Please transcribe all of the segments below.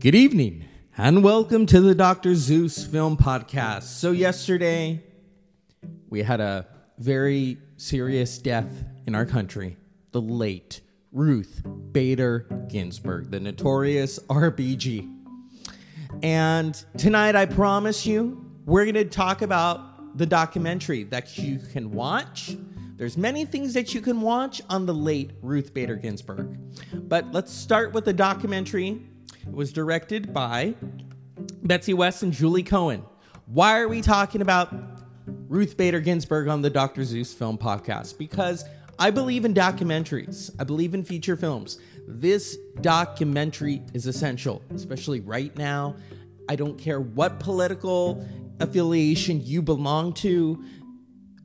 Good evening, and welcome to the Dr. Zeus Film Podcast. So, yesterday, we had a very serious death in our country the late Ruth Bader Ginsburg, the notorious RBG. And tonight, I promise you, we're going to talk about the documentary that you can watch. There's many things that you can watch on the late Ruth Bader Ginsburg. But let's start with the documentary. It was directed by Betsy West and Julie Cohen. Why are we talking about Ruth Bader Ginsburg on the Dr. Zeus Film Podcast? Because I believe in documentaries, I believe in feature films. This documentary is essential, especially right now. I don't care what political affiliation you belong to.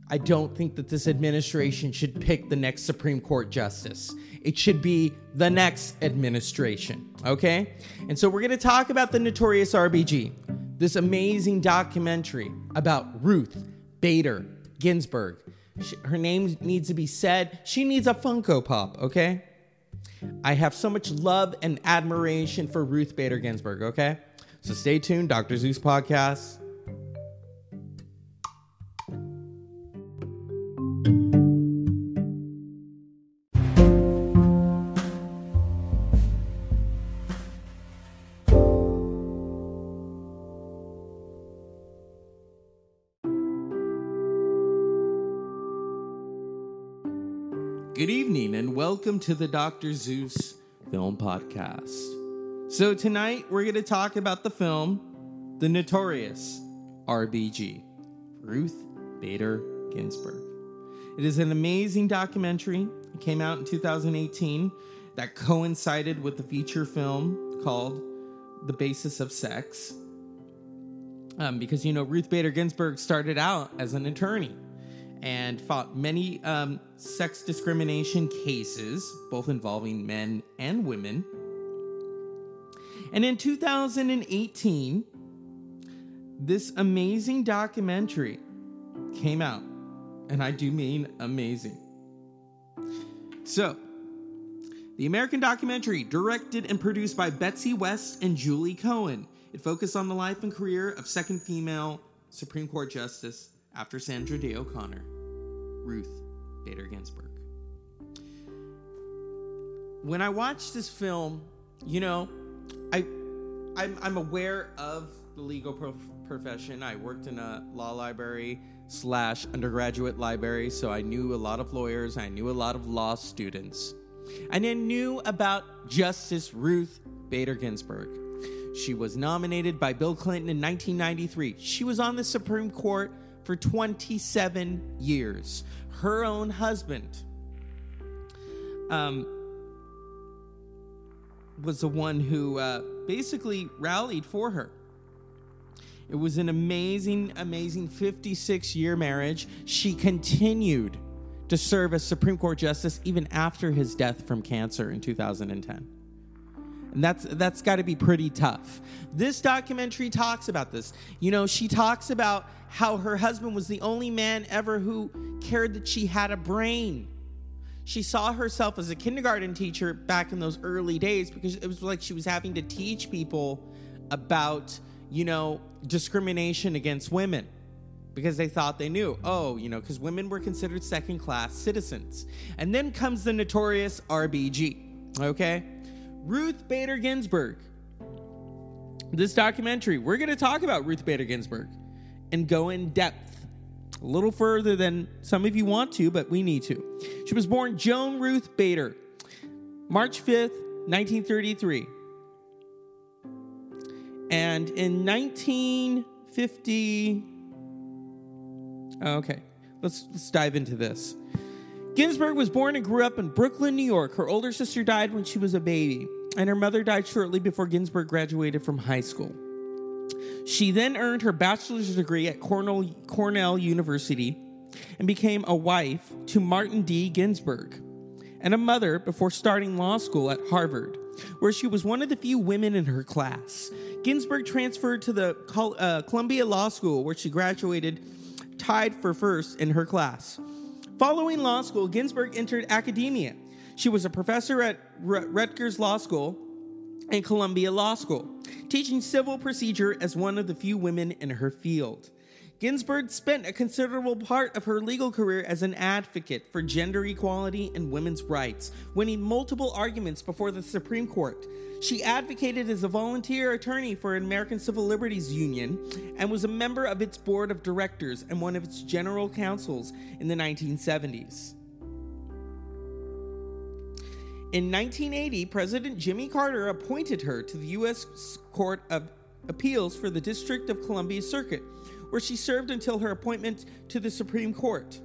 I don't think that this administration should pick the next Supreme Court justice. It should be the next administration, okay? And so we're gonna talk about the notorious RBG, this amazing documentary about Ruth Bader Ginsburg. She, her name needs to be said. She needs a Funko Pop, okay? I have so much love and admiration for Ruth Bader Ginsburg, okay? So stay tuned, Dr. Zeus Podcast. Welcome to the Dr. Zeus Film Podcast. So, tonight we're going to talk about the film The Notorious RBG, Ruth Bader Ginsburg. It is an amazing documentary. It came out in 2018 that coincided with the feature film called The Basis of Sex. Um, because, you know, Ruth Bader Ginsburg started out as an attorney and fought many um, sex discrimination cases, both involving men and women. And in 2018, this amazing documentary came out. And I do mean amazing. So, the American documentary, directed and produced by Betsy West and Julie Cohen, it focused on the life and career of second female Supreme Court Justice after Sandra Day O'Connor, Ruth Bader Ginsburg. When I watched this film, you know, I I'm, I'm aware of the legal prof- profession. I worked in a law library slash undergraduate library, so I knew a lot of lawyers. I knew a lot of law students, and I knew about Justice Ruth Bader Ginsburg. She was nominated by Bill Clinton in 1993. She was on the Supreme Court for 27 years. Her own husband um, was the one who uh, basically rallied for her. It was an amazing, amazing 56 year marriage. She continued to serve as Supreme Court Justice even after his death from cancer in 2010. And that's that's got to be pretty tough. This documentary talks about this. You know, she talks about how her husband was the only man ever who cared that she had a brain. She saw herself as a kindergarten teacher back in those early days because it was like she was having to teach people about, you know, discrimination against women because they thought they knew. Oh, you know, because women were considered second class citizens. And then comes the notorious RBG, okay? Ruth Bader Ginsburg. This documentary, we're going to talk about Ruth Bader Ginsburg and go in depth a little further than some of you want to, but we need to. She was born Joan Ruth Bader, March 5th, 1933. And in 1950, okay, let's, let's dive into this. Ginsburg was born and grew up in Brooklyn, New York. Her older sister died when she was a baby, and her mother died shortly before Ginsburg graduated from high school. She then earned her bachelor's degree at Cornell, Cornell University and became a wife to Martin D. Ginsburg and a mother before starting law school at Harvard, where she was one of the few women in her class. Ginsburg transferred to the Col- uh, Columbia Law School, where she graduated tied for first in her class. Following law school, Ginsburg entered academia. She was a professor at R- Rutgers Law School and Columbia Law School, teaching civil procedure as one of the few women in her field. Ginsburg spent a considerable part of her legal career as an advocate for gender equality and women's rights, winning multiple arguments before the Supreme Court. She advocated as a volunteer attorney for an American Civil Liberties Union and was a member of its board of directors and one of its general counsels in the 1970s. In 1980, President Jimmy Carter appointed her to the U.S. Court of Appeals for the District of Columbia Circuit, where she served until her appointment to the Supreme Court.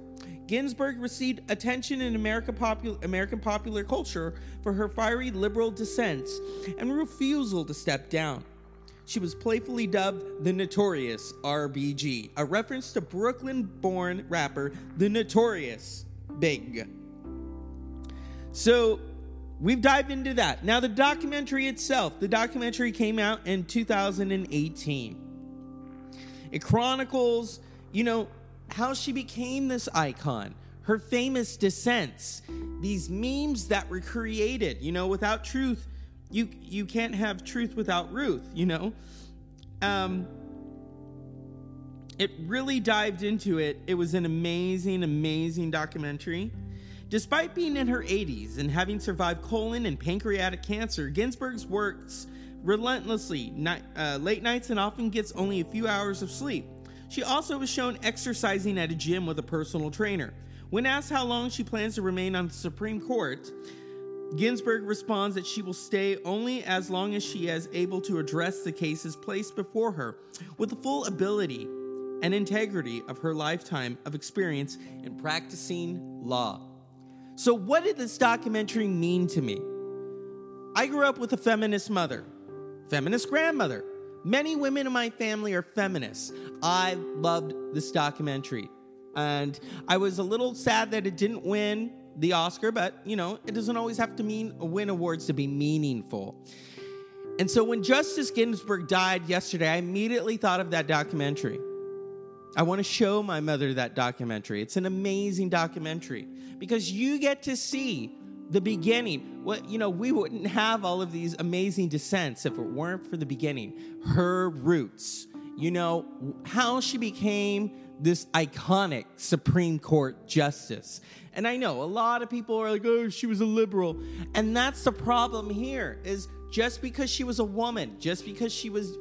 Ginsburg received attention in America popul- American popular culture for her fiery liberal dissents and refusal to step down. She was playfully dubbed the Notorious RBG, a reference to Brooklyn born rapper The Notorious Big. So, we've dived into that. Now, the documentary itself, the documentary came out in 2018. It chronicles, you know, how she became this icon, her famous dissents, these memes that were created, you know, without truth, you you can't have truth without Ruth, you know. Um it really dived into it. It was an amazing, amazing documentary. Despite being in her 80s and having survived colon and pancreatic cancer, Ginsburg's works relentlessly, uh, late nights, and often gets only a few hours of sleep. She also was shown exercising at a gym with a personal trainer. When asked how long she plans to remain on the Supreme Court, Ginsburg responds that she will stay only as long as she is able to address the cases placed before her with the full ability and integrity of her lifetime of experience in practicing law. So, what did this documentary mean to me? I grew up with a feminist mother feminist grandmother. Many women in my family are feminists. I loved this documentary. And I was a little sad that it didn't win the Oscar, but you know, it doesn't always have to mean win awards to be meaningful. And so when Justice Ginsburg died yesterday, I immediately thought of that documentary. I want to show my mother that documentary. It's an amazing documentary because you get to see the beginning. What you know, we wouldn't have all of these amazing dissents if it weren't for the beginning. Her roots. You know, how she became this iconic Supreme Court justice. And I know a lot of people are like, "Oh, she was a liberal." And that's the problem here is just because she was a woman, just because she was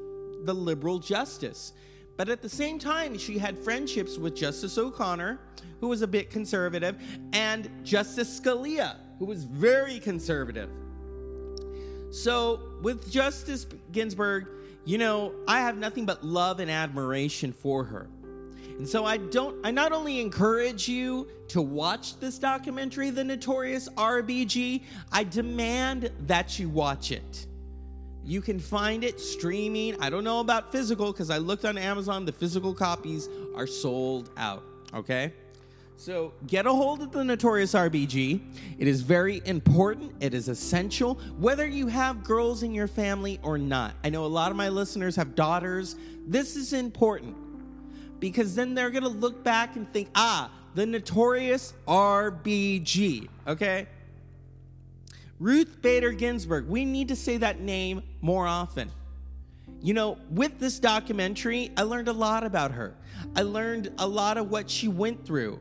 the liberal justice. But at the same time, she had friendships with Justice O'Connor, who was a bit conservative, and Justice Scalia, who was very conservative. So, with Justice Ginsburg, you know, I have nothing but love and admiration for her. And so I don't I not only encourage you to watch this documentary The Notorious RBG, I demand that you watch it. You can find it streaming. I don't know about physical cuz I looked on Amazon, the physical copies are sold out, okay? So get a hold of the Notorious RBG. It is very important. It is essential, whether you have girls in your family or not. I know a lot of my listeners have daughters. This is important because then they're going to look back and think, ah, the Notorious RBG, okay? Ruth Bader Ginsburg. We need to say that name more often. You know, with this documentary, I learned a lot about her. I learned a lot of what she went through.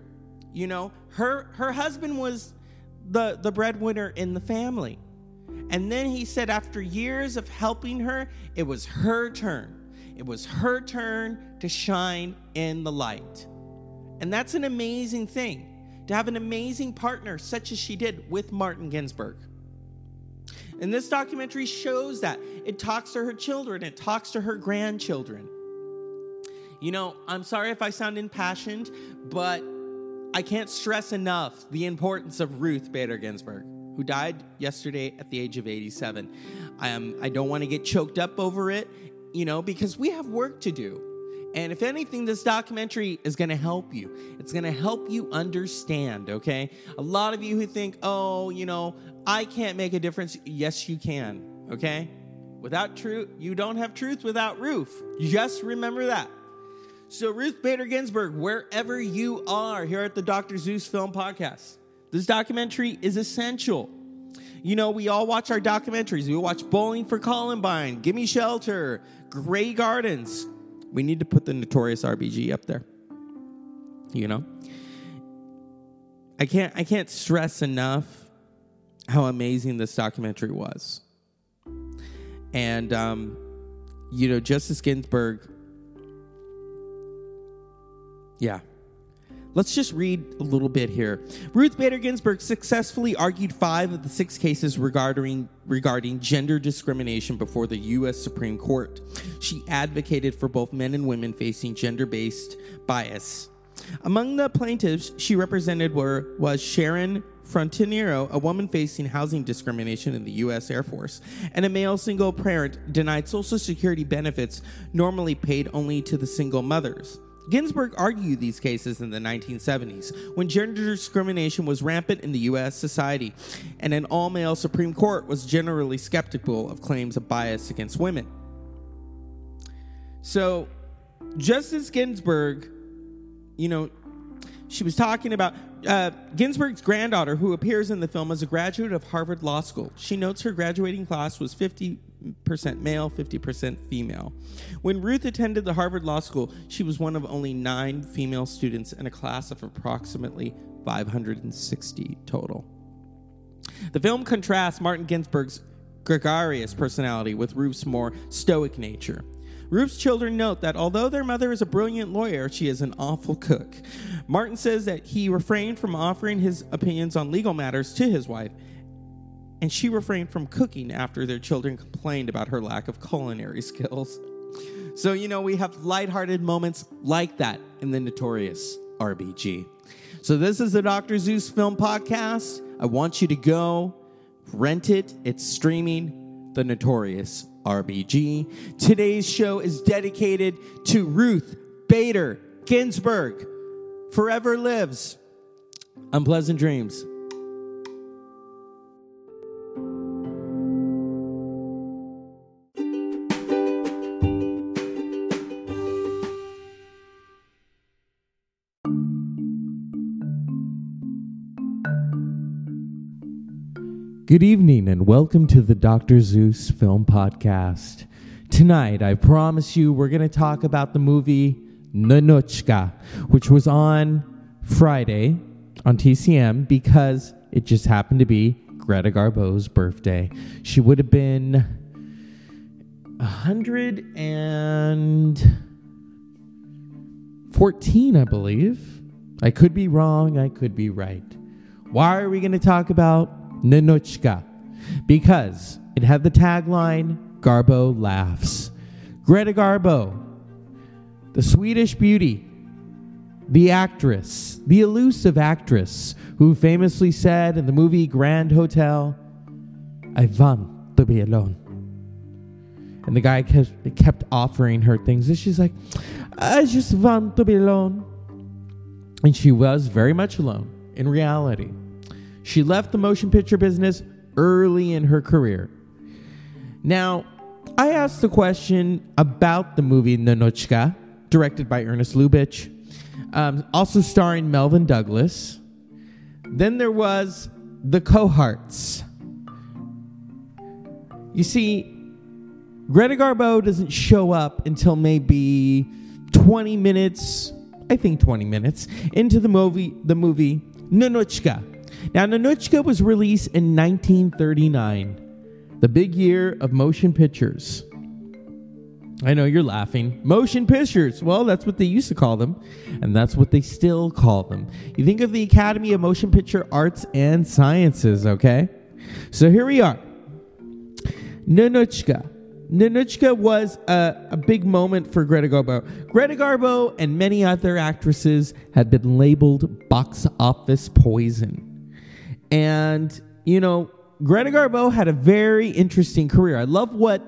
You know, her her husband was the the breadwinner in the family. And then he said after years of helping her, it was her turn. It was her turn to shine in the light. And that's an amazing thing to have an amazing partner such as she did with Martin Ginsburg. And this documentary shows that. It talks to her children, it talks to her grandchildren. You know, I'm sorry if I sound impassioned, but I can't stress enough the importance of Ruth Bader Ginsburg, who died yesterday at the age of 87. Um, I don't want to get choked up over it, you know, because we have work to do. And if anything, this documentary is going to help you. It's going to help you understand, okay? A lot of you who think, oh, you know, I can't make a difference. Yes, you can, okay? Without truth, you don't have truth without Ruth. Just remember that. So, Ruth Bader Ginsburg, wherever you are here at the Dr. Zeus Film Podcast, this documentary is essential. You know, we all watch our documentaries. We watch Bowling for Columbine, Gimme Shelter, Grey Gardens. We need to put the Notorious RBG up there. You know? I can't I can't stress enough how amazing this documentary was. And um, you know, Justice Ginsburg yeah, Let's just read a little bit here. Ruth Bader Ginsburg successfully argued five of the six cases regarding, regarding gender discrimination before the U.S. Supreme Court. She advocated for both men and women facing gender based bias. Among the plaintiffs she represented were was Sharon Frontiero, a woman facing housing discrimination in the U.S. Air Force, and a male single parent denied Social Security benefits normally paid only to the single mothers. Ginsburg argued these cases in the 1970s when gender discrimination was rampant in the U.S. society, and an all male Supreme Court was generally skeptical of claims of bias against women. So, Justice Ginsburg, you know, she was talking about uh, Ginsburg's granddaughter, who appears in the film as a graduate of Harvard Law School. She notes her graduating class was 50 percent male, 50% female. When Ruth attended the Harvard Law School, she was one of only nine female students in a class of approximately 560 total. The film contrasts Martin Ginsburg's gregarious personality with Ruth's more stoic nature. Ruth's children note that although their mother is a brilliant lawyer, she is an awful cook. Martin says that he refrained from offering his opinions on legal matters to his wife and she refrained from cooking after their children complained about her lack of culinary skills. So, you know, we have lighthearted moments like that in the notorious RBG. So, this is the Dr. Zeus Film Podcast. I want you to go rent it, it's streaming, the notorious RBG. Today's show is dedicated to Ruth Bader Ginsburg. Forever lives. Unpleasant dreams. Good evening and welcome to the Dr. Zeus Film Podcast. Tonight, I promise you, we're going to talk about the movie Ninotchka, which was on Friday on TCM because it just happened to be Greta Garbo's birthday. She would have been 114, I believe. I could be wrong, I could be right. Why are we going to talk about Ninotchka because it had the tagline Garbo laughs. Greta Garbo, the Swedish beauty, the actress, the elusive actress who famously said in the movie Grand Hotel, I want to be alone. And the guy kept offering her things, and she's like, I just want to be alone. And she was very much alone in reality. She left the motion picture business early in her career. Now, I asked the question about the movie Ninotchka, directed by Ernest Lubitsch, um, also starring Melvyn Douglas. Then there was The Cohorts. You see, Greta Garbo doesn't show up until maybe 20 minutes, I think 20 minutes, into the movie, the movie Ninotchka, now, Ninotchka was released in 1939, the big year of motion pictures. I know you're laughing. Motion pictures. Well, that's what they used to call them, and that's what they still call them. You think of the Academy of Motion Picture Arts and Sciences, okay? So here we are. Ninotchka. Ninotchka was a, a, big moment for Greta Garbo. Greta Garbo and many other actresses had been labeled box office poison. And, you know, Greta Garbo had a very interesting career. I love what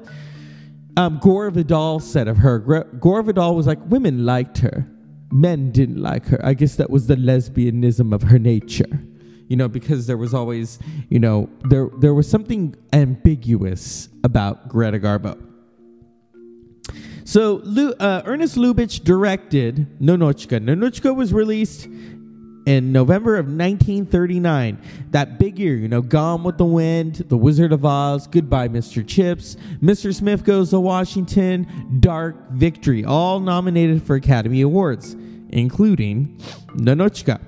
um, Gore Vidal said of her. Gore Vidal was like, women liked her, men didn't like her. I guess that was the lesbianism of her nature. You know, because there was always, you know, there there was something ambiguous about Greta Garbo. So uh, Ernest Lubitsch directed Ninotchka. Ninotchka was released in November of 1939. That big year, you know, Gone with the Wind, The Wizard of Oz, Goodbye, Mr. Chips, Mr. Smith Goes to Washington, Dark, Victory, all nominated for Academy Awards, including Ninotchka.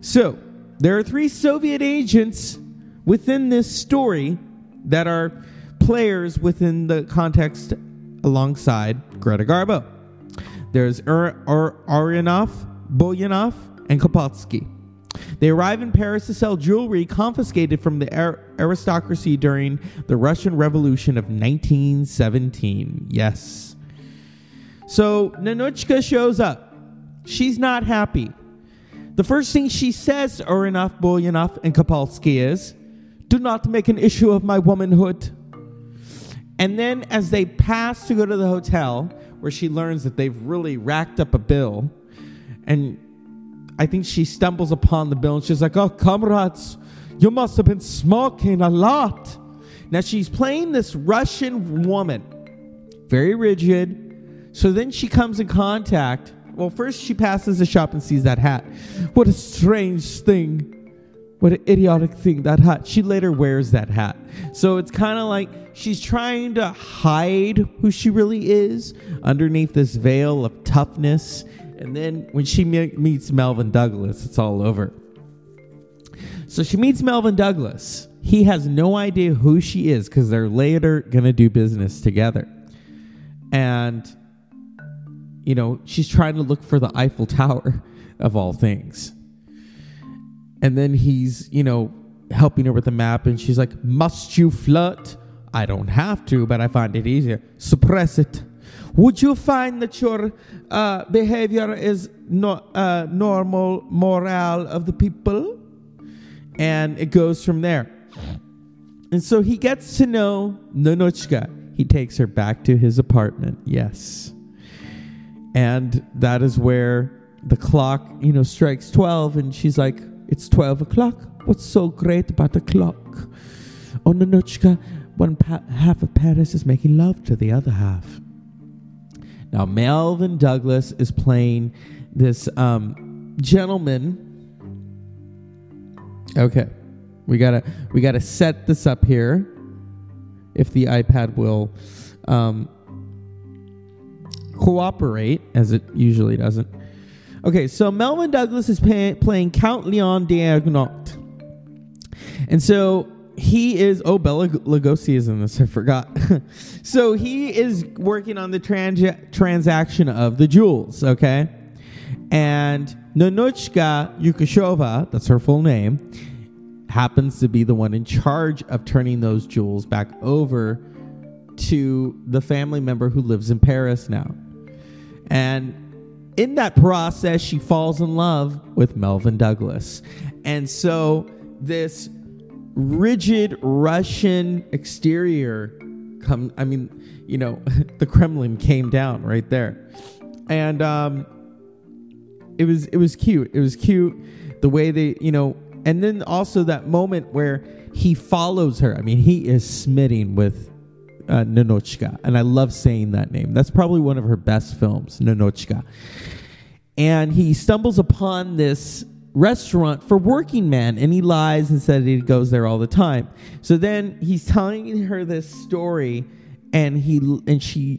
So, there are three Soviet agents within this story that are players within the context alongside Greta Garbo. There's Ur- Iranoff, Buljanoff, and Kopalski. They arrive in Paris to sell jewelry confiscated from the ar- aristocracy during the Russian Revolution of 1917. Yes. So Ninotchka shows up. She's not happy. The first thing she says to Iranoff, Buljanoff, and Kopalski is, Do not make an issue of my womanhood. And then as they pass to go to the hotel, where she learns that they've really racked up a bill, and I think she stumbles upon the bill and she's like, Oh, comrades, you must have been smoking a lot. Now she's playing this Russian woman, very rigid. So then she comes in contact. Well, first she passes the shop and sees that hat. What a strange thing. What an idiotic thing, that hat. She later wears that hat. So it's kind of like she's trying to hide who she really is underneath this veil of toughness. And then when she me- meets Melvyn Douglas, it's all over. So she meets Melvyn Douglas. He has no idea who she is because they're later going to do business together. And, you know, she's trying to look for the Eiffel Tower of all things. And then he's, you know, helping her with the map, and she's like, Must you flirt? I don't have to, but I find it easier. Suppress it. Would you find that your uh, behavior is not uh, normal morale of the people? And it goes from there. And so he gets to know Ninotchka. He takes her back to his apartment. Yes. And that is where the clock, you know, strikes 12 and she's like, "It's 12 o'clock. What's so great about the clock?" Oh, Ninotchka, one pa- half of Paris is making love to the other half. Now, Melvyn Douglas is playing this um, gentleman. Okay, we gotta we gotta set this up here. If the iPad will um, cooperate, as it usually doesn't. Okay, so Melvyn Douglas is pay- playing Count Leon d'Algout, and so he is oh Bela Lugosi is in this I forgot. so he is working on the trans- transaction of the jewels, okay? And Ninotchka Yakushova, that's her full name, happens to be the one in charge of turning those jewels back over to the family member who lives in Paris now. And in that process, she falls in love with Melvyn Douglas. And so this rigid Russian exterior come I mean, you know, the Kremlin came down right there. And um it was it was cute. It was cute the way they, you know, and then also that moment where he follows her. I mean, he is smitten with uh, Ninotchka, and I love saying that name. That's probably one of her best films, Ninotchka. And he stumbles upon this restaurant for working men and he lies and said he goes there all the time so then he's telling her this story and he and she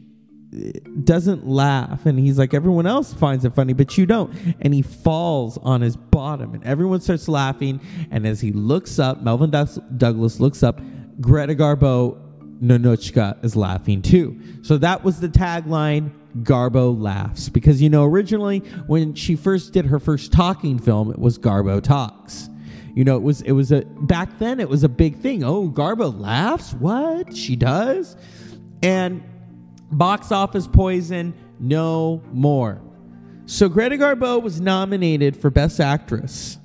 doesn't laugh and he's like everyone else finds it funny but you don't and he falls on his bottom and everyone starts laughing and as he looks up Melvyn Douglas looks up greta garbo Ninotchka is laughing too so that was the tagline Garbo laughs because you know originally when she first did her first talking film it was Garbo talks. You know it was it was a back then it was a big thing. Oh, Garbo laughs? What? She does? And box office poison no more. So Greta Garbo was nominated for best actress.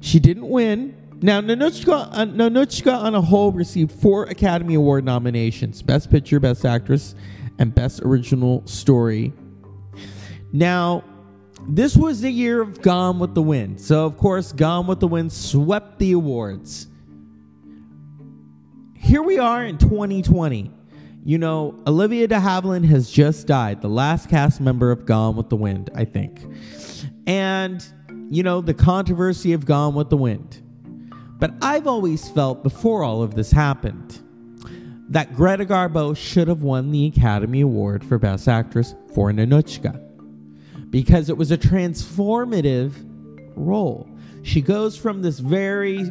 She didn't win. Now, Ninotchka, uh, Ninotchka on a whole received four Academy Award nominations Best Picture, Best Actress, and Best Original Story. Now, this was the year of Gone with the Wind. So, of course, Gone with the Wind swept the awards. Here we are in 2020. you know, Olivia de Havilland has just died, the last cast member of Gone with the Wind, I think. And, you know, the controversy of Gone with the Wind. But I've always felt before all of this happened that Greta Garbo should have won the Academy Award for Best Actress for Ninotchka because it was a transformative role. She goes from this very,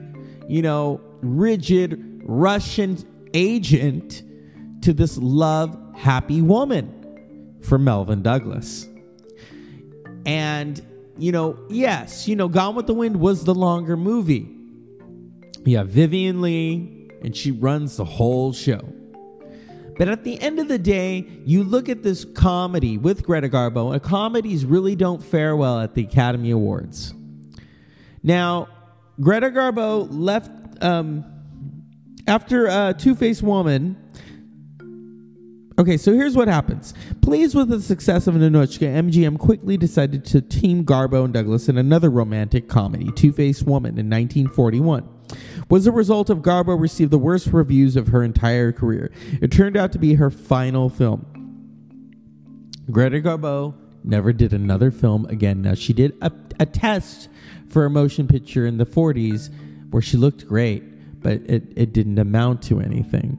you know, rigid Russian agent to this love happy woman for Melvyn Douglas. And, you know, yes, you know, Gone with the Wind was the longer movie. Yeah, Vivien Leigh, and she runs the whole show. But at the end of the day, you look at this comedy with Greta Garbo, and comedies really don't fare well at the Academy Awards. Now, Greta Garbo left um, after uh, Two Faced Woman. Okay, so here's what happens. Pleased with the success of Ninotchka, MGM quickly decided to team Garbo and Douglas in another romantic comedy, Two Faced Woman, in 1941 was a result of Garbo received the worst reviews of her entire career. It turned out to be her final film. Greta Garbo never did another film again. Now, she did a, a test for a motion picture in the 40s where she looked great, but it, it didn't amount to anything.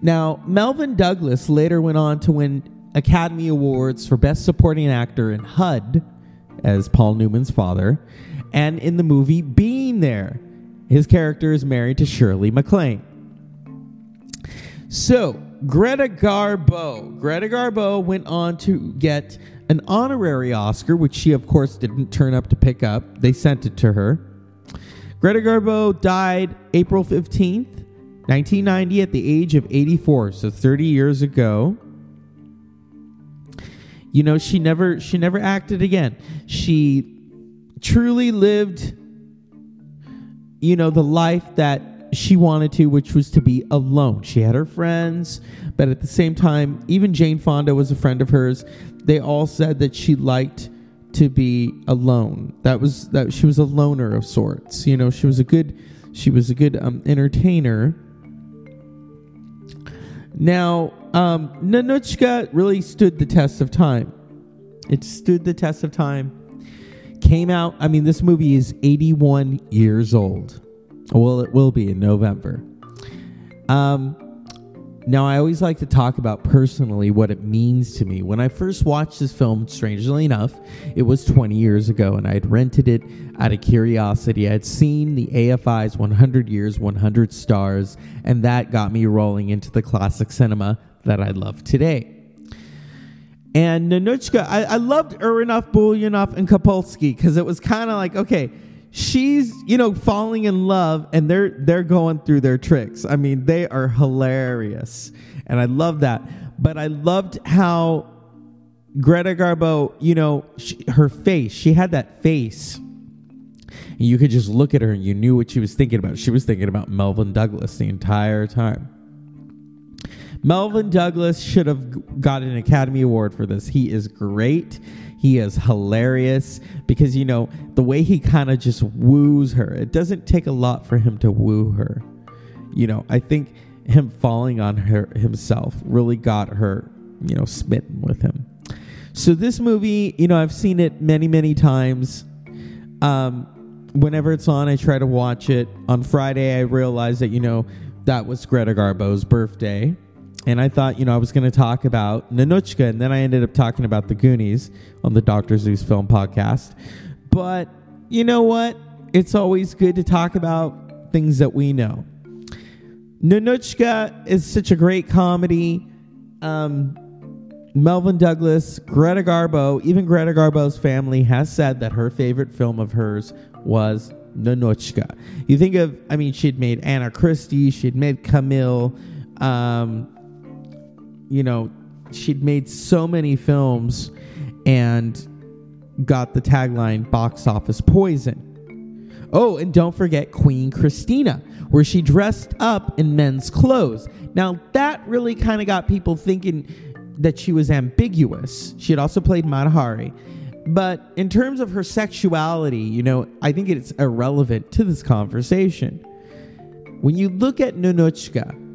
Now, Melvin Douglas later went on to win Academy Awards for Best Supporting Actor in HUD as Paul Newman's father, and in the movie Being There. His character is married to Shirley MacLaine. So, Greta Garbo. Greta Garbo went on to get an honorary Oscar, which she, of course, didn't turn up to pick up. They sent it to her. Greta Garbo died April 15th, 1990, at the age of 84, so 30 years ago. You know, she never she never acted again. She truly lived you know, the life that she wanted to, which was to be alone. She had her friends, but at the same time, even Jane Fonda was a friend of hers. They all said that she liked to be alone. That was that she was a loner of sorts. You know, she was a good she was a good um, entertainer. Now, um, Ninotchka really stood the test of time. It stood the test of time Came out, I mean, this movie is 81 years old. Well, it will be in November. Um, now, I always like to talk about personally what it means to me. When I first watched this film, strangely enough, it was 20 years ago, and I had rented it out of curiosity. I had seen the AFI's 100 Years, 100 Stars, and that got me rolling into the classic cinema that I love today. And Ninotchka, I, I loved Iranoff, Buljanoff, and Kopalski because it was kind of like, okay, she's you know falling in love, and they're they're going through their tricks. I mean, they are hilarious, and I love that. But I loved how Greta Garbo, you know, she, her face, she had that face. And you could just look at her and you knew what she was thinking about. She was thinking about Melvyn Douglas the entire time. Melvyn Douglas should have got an Academy Award for this. He is great. He is hilarious because, you know, the way he kind of just woos her, it doesn't take a lot for him to woo her. You know, I think him falling on her himself really got her, you know, smitten with him. So this movie, you know, I've seen it many, many times. Um, whenever it's on, I try to watch it. On Friday, I realized that, you know, that was Greta Garbo's birthday and I thought, you know, I was going to talk about Ninotchka, and then I ended up talking about the Goonies on the Dr. Zeus Film Podcast. But you know what? It's always good to talk about things that we know. Ninotchka is such a great comedy. Um, Melvyn Douglas, Greta Garbo, even Greta Garbo's family has said that her favorite film of hers was Ninotchka. You think of, I mean, she'd made Anna Christie, she'd made Camille, um, you know, she'd made so many films and got the tagline box office poison. Oh, and don't forget Queen Christina, where she dressed up in men's clothes. Now, that really kind of got people thinking that she was ambiguous. She had also played Mata Hari. But in terms of her sexuality, you know, I think it's irrelevant to this conversation. When you look at Ninotchka,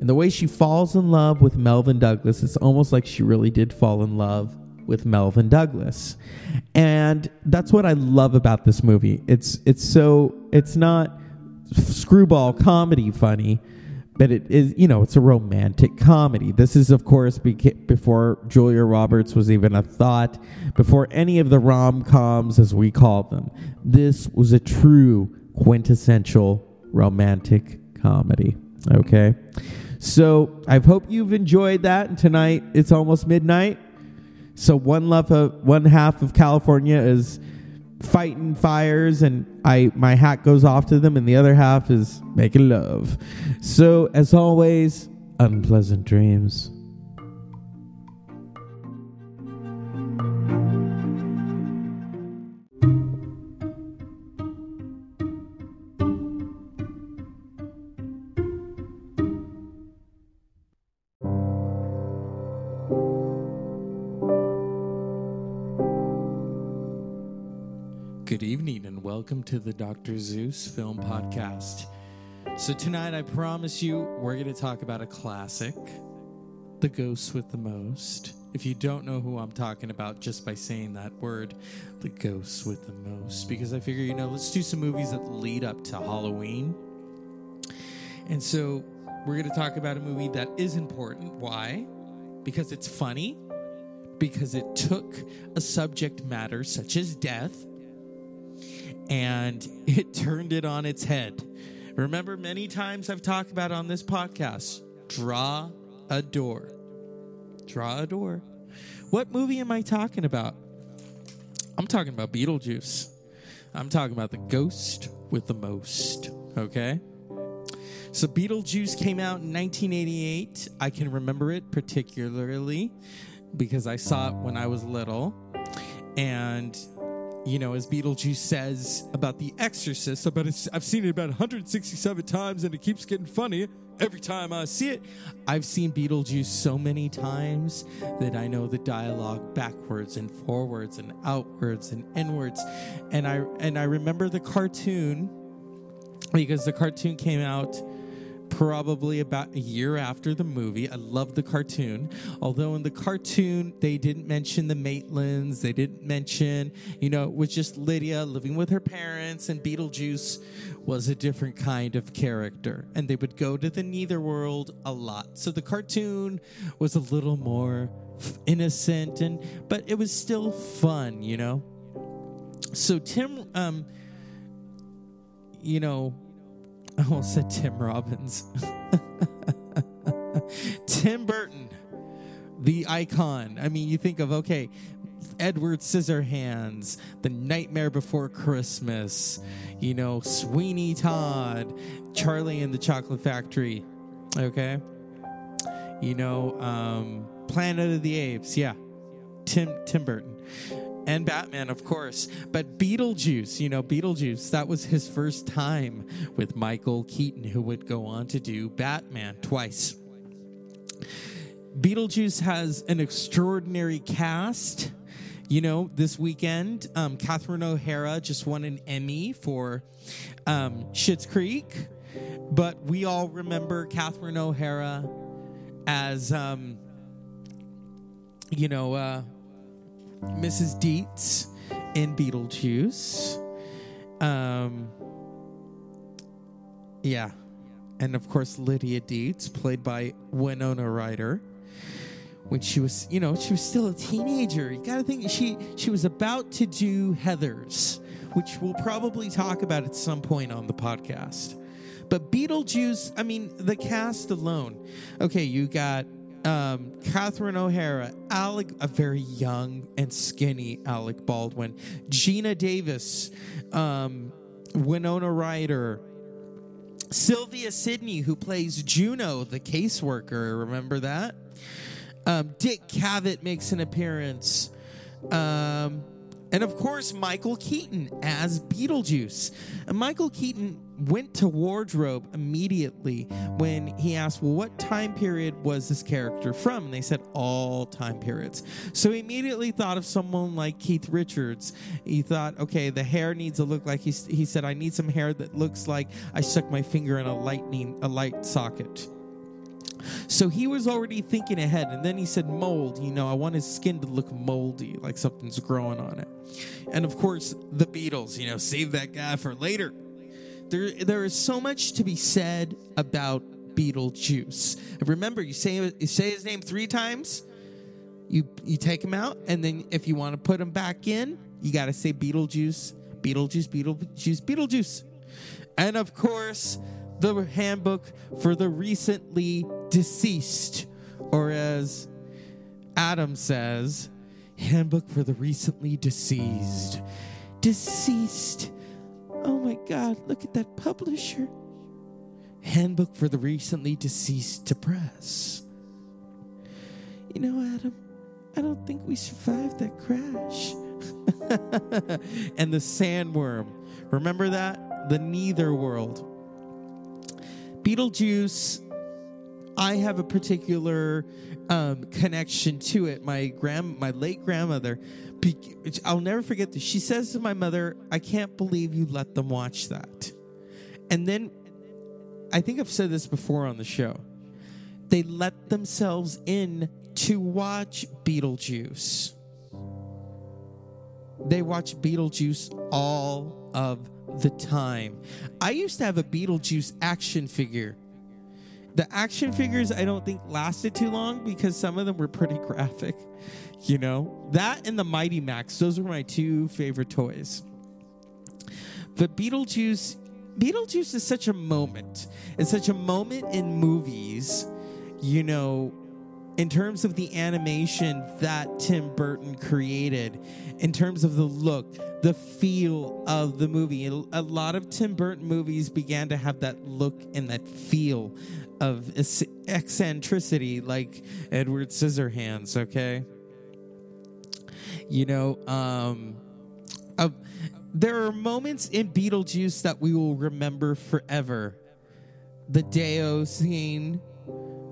And the way she falls in love with Melvyn Douglas, it's almost like she really did fall in love with Melvyn Douglas. And that's what I love about this movie. It's it's so it's not screwball comedy funny, but it is you know it's a romantic comedy. This is of course beca- before Julia Roberts was even a thought, before any of the rom coms as we call them. This was a true quintessential romantic comedy. Okay. So I hope you've enjoyed that. And tonight it's almost midnight. So one left of one half of California is fighting fires and I my hat goes off to them and the other half is making love. So as always, unpleasant dreams. Welcome to the Dr. Zeus Film Podcast. So, tonight I promise you we're going to talk about a classic, The Ghost with the Most. If you don't know who I'm talking about just by saying that word, The Ghost with the Most, because I figure, you know, let's do some movies that lead up to Halloween. And so, we're going to talk about a movie that is important. Why? Because it's funny, because it took a subject matter such as death and it turned it on its head. Remember, many times I've talked about on this podcast draw a door. Draw a door. What movie am I talking about? I'm talking about Beetlejuice. I'm talking about the ghost with the most. Okay? So, Beetlejuice came out in 1988. I can remember it particularly because I saw it when I was little. And you know, as Beetlejuice says about The Exorcist, about I've seen it about 167 times and it keeps getting funny every time I see it. I've seen Beetlejuice so many times that I know the dialogue backwards and forwards and outwards and inwards. And I and I remember the cartoon because the cartoon came out probably about a year after the movie. I love the cartoon. Although in the cartoon, they didn't mention the Maitlands, they didn't mention, you know, it was just Lydia living with her parents, and Beetlejuice was a different kind of character. And they would go to the Netherworld a lot. So the cartoon was a little more innocent and but it was still fun, you know. So Tim um you know I almost said Tim Robbins. Tim Burton, the icon. I mean, you think of, okay, Edward Scissorhands, The Nightmare Before Christmas, you know, Sweeney Todd, Charlie and the Chocolate Factory, okay? You know, um, Planet of the Apes, yeah. Tim Tim Burton and Batman, of course. But Beetlejuice, you know, Beetlejuice, that was his first time with Michael Keaton, who would go on to do Batman twice. Beetlejuice has an extraordinary cast. You know, this weekend, um, Catherine O'Hara just won an Emmy for um, Schitt's Creek, but we all remember Catherine O'Hara as, um, you know, uh, Mrs. Deetz in Beetlejuice. Um, yeah. And of course, Lydia Deetz, played by Winona Ryder. When she was, you know, she was still a teenager. You gotta think she she was about to do Heathers, which we'll probably talk about at some point on the podcast. But Beetlejuice, I mean, the cast alone. Okay, you got um, Catherine O'Hara, Alec, a very young and skinny Alec Baldwin, Geena Davis, um, Winona Ryder, Sylvia Sidney, who plays Juno, the caseworker. Remember that? Um, Dick Cavett makes an appearance. Um, and of course, Michael Keaton as Beetlejuice. And Michael Keaton went to wardrobe immediately when he asked, Well, what time period was this character from? And they said, All time periods. So he immediately thought of someone like Keith Richards. He thought, Okay, the hair needs to look like he, he said, I need some hair that looks like I stuck my finger in a lightning, a light socket. So he was already thinking ahead. And then he said, mold. You know, I want his skin to look moldy, like something's growing on it. And of course, the Beatles, you know, save that guy for later. There, there is so much to be said about Beetlejuice. Remember, you say you say his name three times. You you take him out, and then if you want to put him back in, you got to say Beetlejuice, Beetlejuice, Beetlejuice, Beetlejuice, and of course the handbook for the recently deceased, or as Adam says, handbook for the recently deceased. Deceased. Oh my God, look at that publisher. Handbook for the recently deceased to press. You know, Adam, I don't think we survived that crash. and the sandworm. Remember that? The neither world. Beetlejuice, I have a particular um, connection to it. My grand, my late grandmother, I'll never forget this. She says to my mother, "I can't believe you let them watch that." And then, I think I've said this before on the show. They let themselves in to watch Beetlejuice. They watch Beetlejuice all of the time. I used to have a Beetlejuice action figure. The action figures I don't think lasted too long because some of them were pretty graphic. You know, that and the Mighty Max, those were my two favorite toys. But Beetlejuice, Beetlejuice is such a moment. It's such a moment in movies, you know, in terms of the animation that Tim Burton created, in terms of the look, the feel of the movie. A lot of Tim Burton movies began to have that look and that feel of eccentricity, like Edward Scissorhands, okay? You know, um, uh, there are moments in Beetlejuice that we will remember forever. The Day-O scene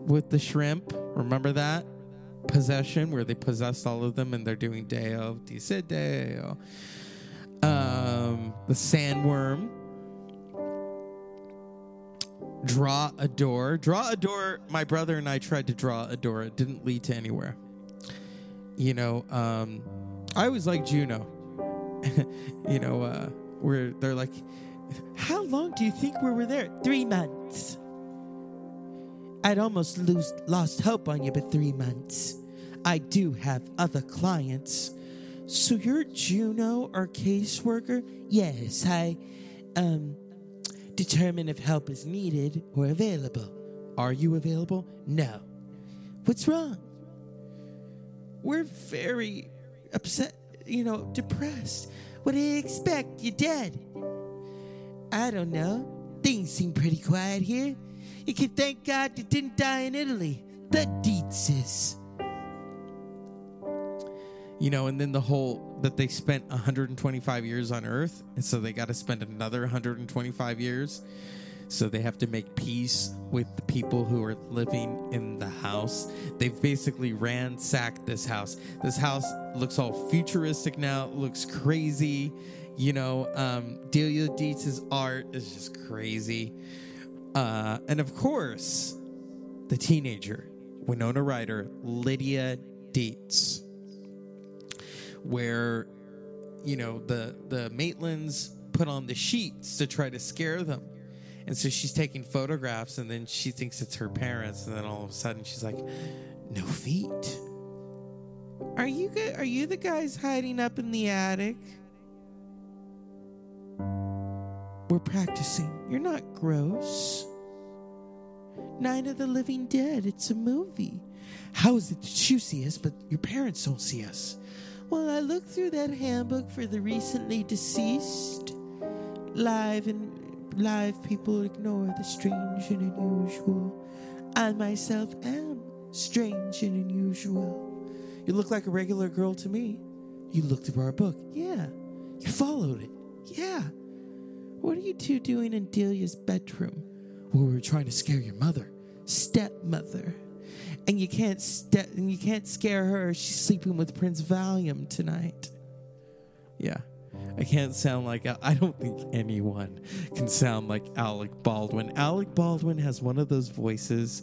with the shrimp, remember that? Possession, where they possessed all of them and they're doing Day-O, dice Deo. Um, the sandworm. Draw a door. Draw a door. My brother and I tried to draw a door. It didn't lead to anywhere. You know, um, I always like Juno. you know, uh, where they're like, how long do you think we were there? Three months. I'd almost lose, lost hope on you, but three months. I do have other clients. So you're Juno, our caseworker? Yes, I um determine if help is needed or available. Are you available? No. What's wrong? We're very upset, you know, depressed. What do you expect? You're dead. I don't know. Things seem pretty quiet here. You can thank God you didn't die in Italy. The Deetzes. You know, and then the whole that they spent 125 years on Earth, and so they got to spend another 125 years. So they have to make peace with the people who are living in the house. They've basically ransacked this house. This house looks all futuristic now, looks crazy. You know, um, Delia Deetz's art is just crazy. Uh, and of course, the teenager, Winona Ryder, Lydia Deetz, where, you know, the, the Maitlands put on the sheets to try to scare them and so she's taking photographs and then she thinks it's her parents. And then all of a sudden she's like, no feet. Are you are you the guys hiding up in the attic? We're practicing. You're not gross. Night of the Living Dead. It's a movie. How is it that you see us, but your parents don't see us? Well, I looked through that handbook for the recently deceased, live and live people ignore the strange and unusual. I myself am strange and unusual. You look like a regular girl to me. You looked through our book. Yeah. You followed it. Yeah. What are you two doing in Delia's bedroom? Well, we were trying to scare your mother, stepmother. And you can't ste- and you can't scare her. She's sleeping with Prince Valium tonight. Yeah. I can't sound like I don't think anyone can sound like Alec Baldwin. Alec Baldwin has one of those voices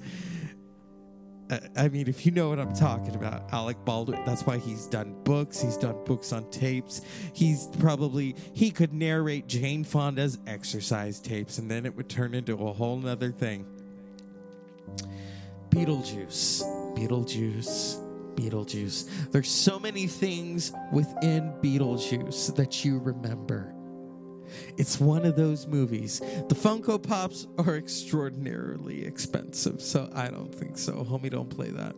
I mean, if you know what I'm talking about, Alec Baldwin, that's why he's done books. He's done books on tapes. He's probably, he could narrate Jane Fonda's exercise tapes and then it would turn into a whole nother thing. Beetlejuice, Beetlejuice, Beetlejuice. There's so many things within Beetlejuice that you remember. It's one of those movies. The Funko Pops are extraordinarily expensive, so I don't think so. Homie, don't play that.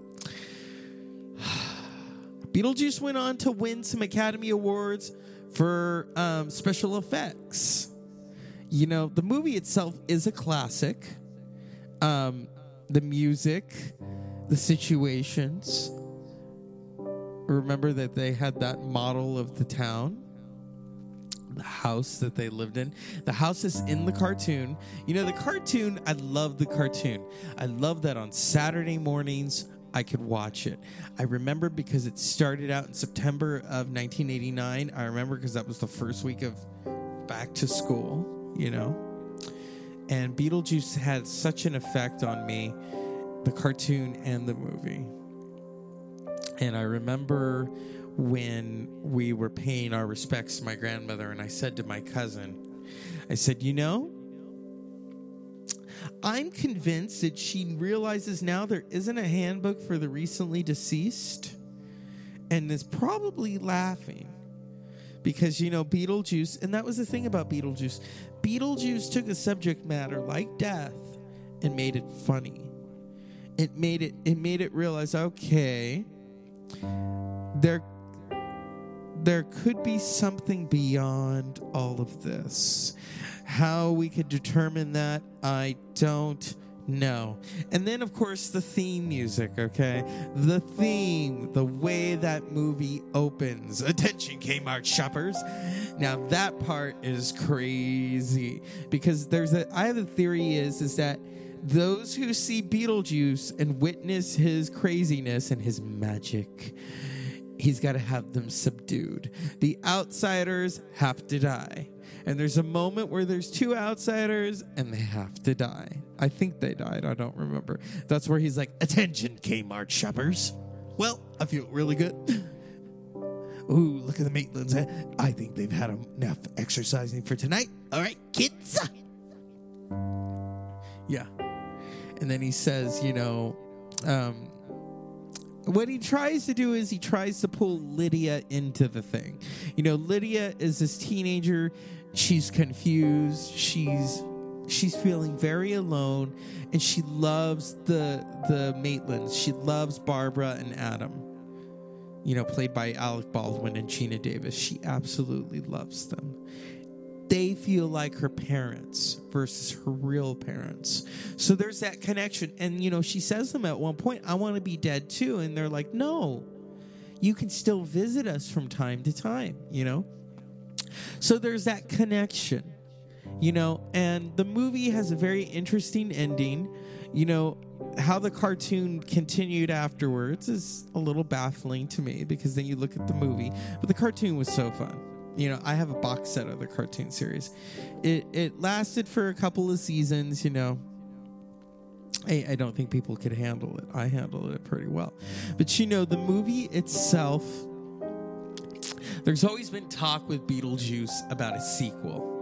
Beetlejuice went on to win some Academy Awards for um, special effects. You know, the movie itself is a classic. Um, the music, the situations. Remember that they had that model of the town? The house that they lived in. The house is in the cartoon. You know, the cartoon, I love the cartoon. I love that on Saturday mornings I could watch it. I remember because it started out in September of 1989. I remember because that was the first week of back to school, you know. And Beetlejuice had such an effect on me, the cartoon and the movie. And I remember when we were paying our respects to my grandmother, and I said to my cousin, I said, You know, I'm convinced that she realizes now there isn't a handbook for the recently deceased and is probably laughing because, you know, Beetlejuice, and that was the thing about Beetlejuice. Beetlejuice took a subject matter like death and made it funny. It made it it made it realize okay there there could be something beyond all of this. How we could determine that, I don't know. And then, of course, the theme music, okay? The theme, the way that movie opens. Attention, Kmart shoppers. Now, that part is crazy because there's a, I have a theory is, is that those who see Beetlejuice and witness his craziness and his magic, he's got to have them subdued. The outsiders have to die. And there's a moment where there's two outsiders and they have to die. I think they died. I don't remember. That's where he's like, Attention, Kmart shoppers. Well, I feel really good. Ooh, look at the Maitlands. I think they've had enough exercising for tonight. All right, kids. Yeah. And then he says, you know, um, what he tries to do is he tries to pull Lydia into the thing. You know, Lydia is this teenager. She's confused. She's she's feeling very alone, and she loves the the Maitlands. She loves Barbara and Adam. You know, played by Alec Baldwin and Geena Davis. She absolutely loves them they feel like her parents versus her real parents. So there's that connection. And, you know, she says them at one point, I want to be dead too. And they're like, no, you can still visit us from time to time, you know? So there's that connection, you know? And the movie has a very interesting ending. You know, how the cartoon continued afterwards is a little baffling to me because then you look at the movie, but the cartoon was so fun. You know, I have a box set of the cartoon series. It it lasted for a couple of seasons. You know, I, I don't think people could handle it. I handled it pretty well, but you know, the movie itself. There's always been talk with Beetlejuice about a sequel.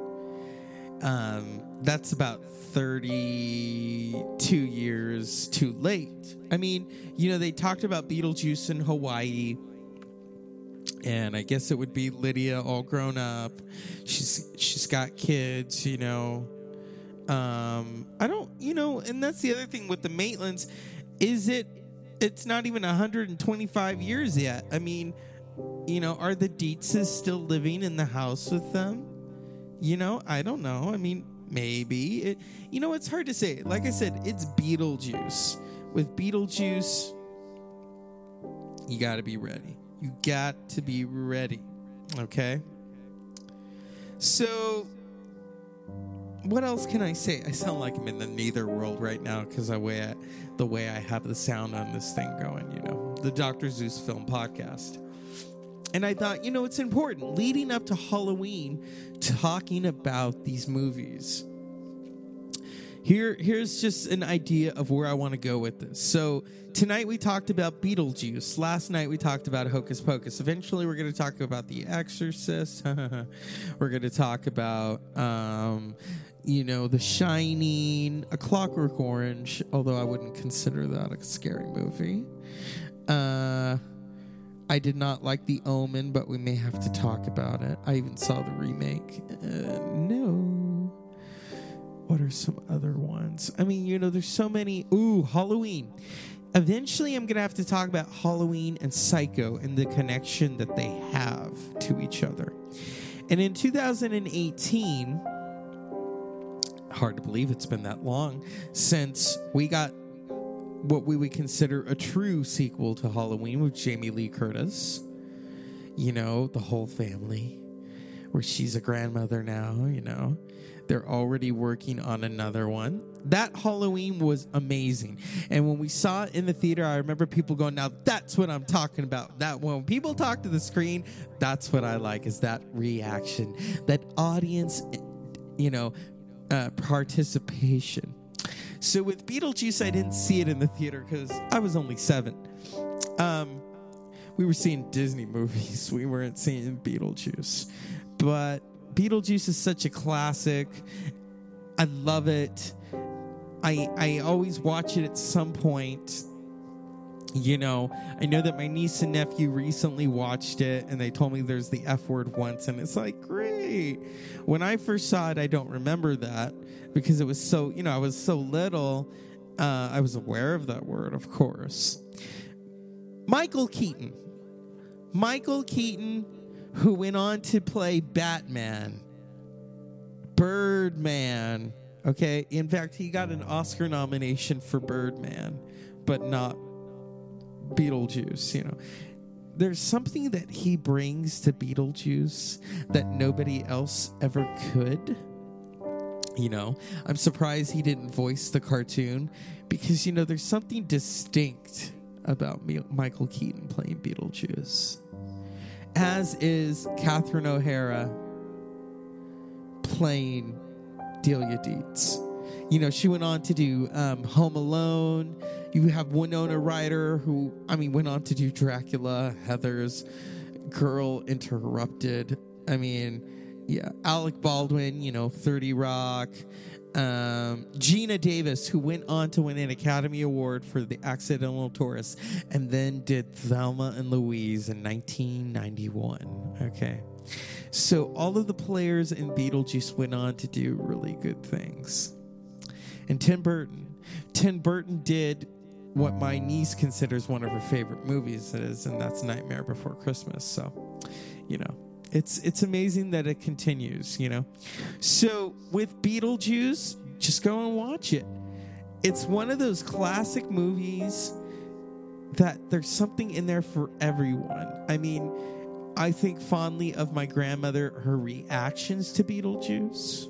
Um, that's about 32 years too late. I mean, you know, they talked about Beetlejuice in Hawaii and I guess it would be Lydia all grown up. She's she's got kids, you know. Um, I don't, you know, and that's the other thing with the Maitlands, is it? It's not even 125 years yet. I mean, you know, are the Deetzes still living in the house with them? You know, I don't know. I mean, maybe. It, you know, it's hard to say. Like I said, it's Beetlejuice. With Beetlejuice, you got to be ready. You got to be ready. Okay? So, what else can I say? I sound like I'm in the neither world right now because the way I, the way I have the sound on this thing going, you know, the Dr. Zeus Film Podcast. And I thought, you know, it's important leading up to Halloween, talking about these movies. Here here's just an idea of where I want to go with this. So tonight we talked about Beetlejuice. Last night we talked about Hocus Pocus. Eventually we're going to talk about The Exorcist. we're going to talk about um, you know, The Shining, A Clockwork Orange, although I wouldn't consider that a scary movie. Uh I did not like The Omen, but we may have to talk about it. I even saw the remake. Uh, no. What are some other ones? I mean, you know, there's so many. Ooh, Halloween. Eventually, I'm going to have to talk about Halloween and Psycho and the connection that they have to each other. And in 2018, hard to believe it's been that long since we got what we would consider a true sequel to Halloween with Jamie Lee Curtis. You know, the whole family, where she's a grandmother now, you know. They're already working on another one. That Halloween was amazing. And when we saw it in the theater, I remember people going, Now that's what I'm talking about. That when people talk to the screen, that's what I like is that reaction, that audience, you know, uh, participation. So with Beetlejuice, I didn't see it in the theater because I was only seven. Um, we were seeing Disney movies. We weren't seeing Beetlejuice. But Beetlejuice is such a classic. I love it. I I always watch it at some point. You know, I know that my niece and nephew recently watched it and they told me there's the F word once, and it's like, great. When I first saw it, I don't remember that because it was so, you know, I was so little. Uh, I was aware of that word, of course. Michael Keaton. Michael Keaton, who went on to play Batman, Birdman. Okay. In fact, he got an Oscar nomination for Birdman, but not Beetlejuice, you know. There's something that he brings to Beetlejuice that nobody else ever could. You know, I'm surprised he didn't voice the cartoon because, you know, there's something distinct about Michael Keaton playing Beetlejuice, as is Catherine O'Hara playing Delia Deetz. You know, she went on to do um, Home Alone. You have Winona Ryder, who, I mean, went on to do Dracula, Heather's Girl Interrupted. I mean, yeah, Alec Baldwin, you know, 30 Rock. Um, Geena Davis, who went on to win an Academy Award for The Accidental Tourist, and then did Thelma and Louise in 1991. Okay. So all of the players in Beetlejuice went on to do really good things. And Tim Burton. Tim Burton did what my niece considers one of her favorite movies is, and that's Nightmare Before Christmas. So, you know, it's it's amazing that it continues, you know. So with Beetlejuice, just go and watch it. It's one of those classic movies that there's something in there for everyone. I mean, I think fondly of my grandmother, her reactions to Beetlejuice.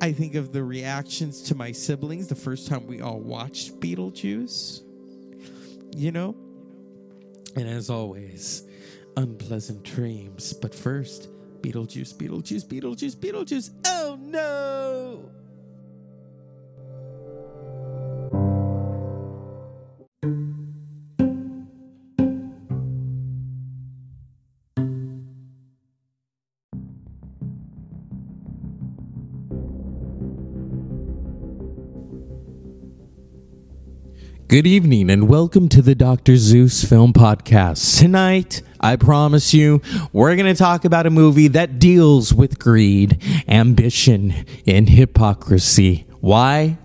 I think of the reactions to my siblings the first time we all watched Beetlejuice. You know? And as always, unpleasant dreams. But first, Beetlejuice, Beetlejuice, Beetlejuice, Beetlejuice. Oh no! Good evening and welcome to the Dr. Zeus Film Podcast. Tonight, I promise you, we're going to talk about a movie that deals with greed, ambition, and hypocrisy. Why?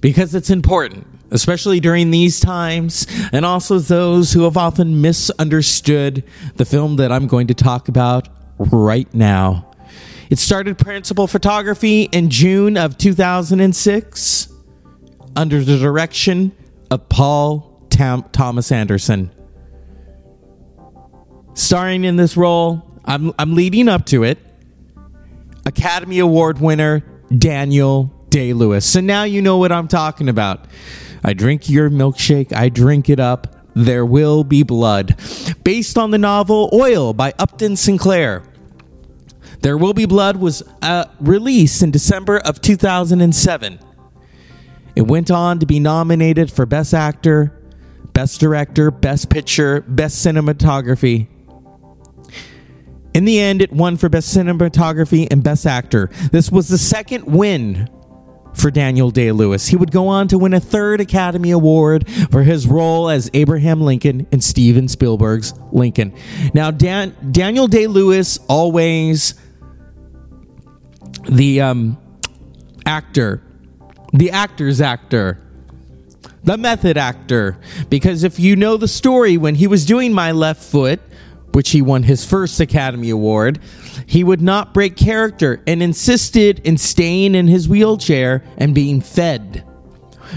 Because it's important, especially during these times, and also those who have often misunderstood the film that I'm going to talk about right now. It started principal photography in June of 2006 under the direction of Paul Tam- Thomas Anderson. Starring in this role, I'm, I'm leading up to it, Academy Award winner Daniel Day Lewis. So now you know what I'm talking about. I drink your milkshake, I drink it up. There will be blood. Based on the novel Oil by Upton Sinclair. There Will Be Blood was uh, released in December of 2007. It went on to be nominated for Best Actor, Best Director, Best Picture, Best Cinematography. In the end, it won for Best Cinematography and Best Actor. This was the second win for Daniel Day Lewis. He would go on to win a third Academy Award for his role as Abraham Lincoln in Steven Spielberg's Lincoln. Now, Dan- Daniel Day Lewis always the um, actor, the actor's actor, the method actor. Because if you know the story, when he was doing My Left Foot, which he won his first Academy Award, he would not break character and insisted in staying in his wheelchair and being fed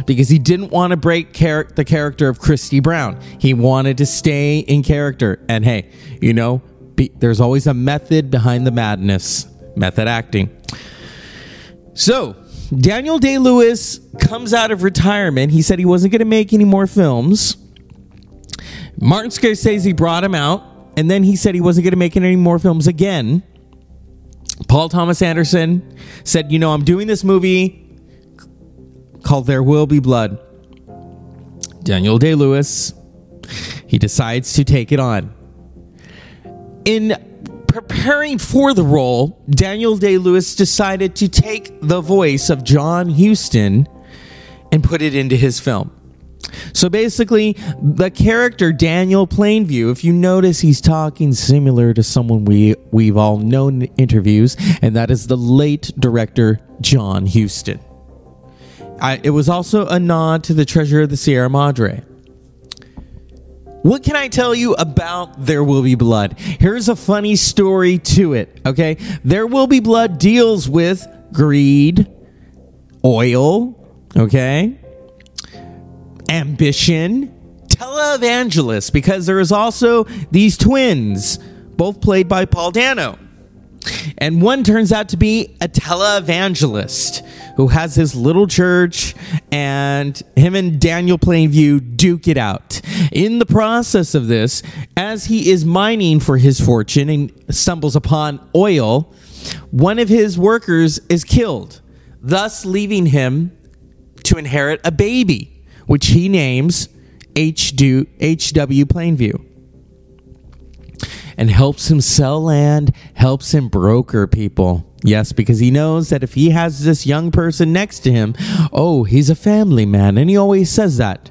because he didn't want to break char- the character of Christy Brown. He wanted to stay in character. And hey, you know, be- there's always a method behind the madness, method acting. So, Daniel Day Lewis comes out of retirement. He said he wasn't going to make any more films. Martin Scorsese brought him out, and then he said he wasn't going to make any more films again. Paul Thomas Anderson said, You know, I'm doing this movie called There Will Be Blood. Daniel Day Lewis, he decides to take it on. In preparing for the role, Daniel Day Lewis decided to take the voice of John Huston and put it into his film. So basically, the character Daniel Plainview, if you notice, he's talking similar to someone we we've all known in interviews, and that is the late director John Huston. I, it was also a nod to the Treasure of the Sierra Madre. What can I tell you about There Will Be Blood? Here's a funny story to it, okay? There Will Be Blood deals with greed, oil, okay? Ambition, televangelists, because there is also these twins, both played by Paul Dano. And one turns out to be a televangelist who has his little church, and him and Daniel Plainview duke it out. In the process of this, as he is mining for his fortune and stumbles upon oil, one of his workers is killed, thus leaving him to inherit a baby, which he names H.W. Plainview and helps him sell land, helps him broker people. Yes, because he knows that if he has this young person next to him, oh, he's a family man. And he always says that.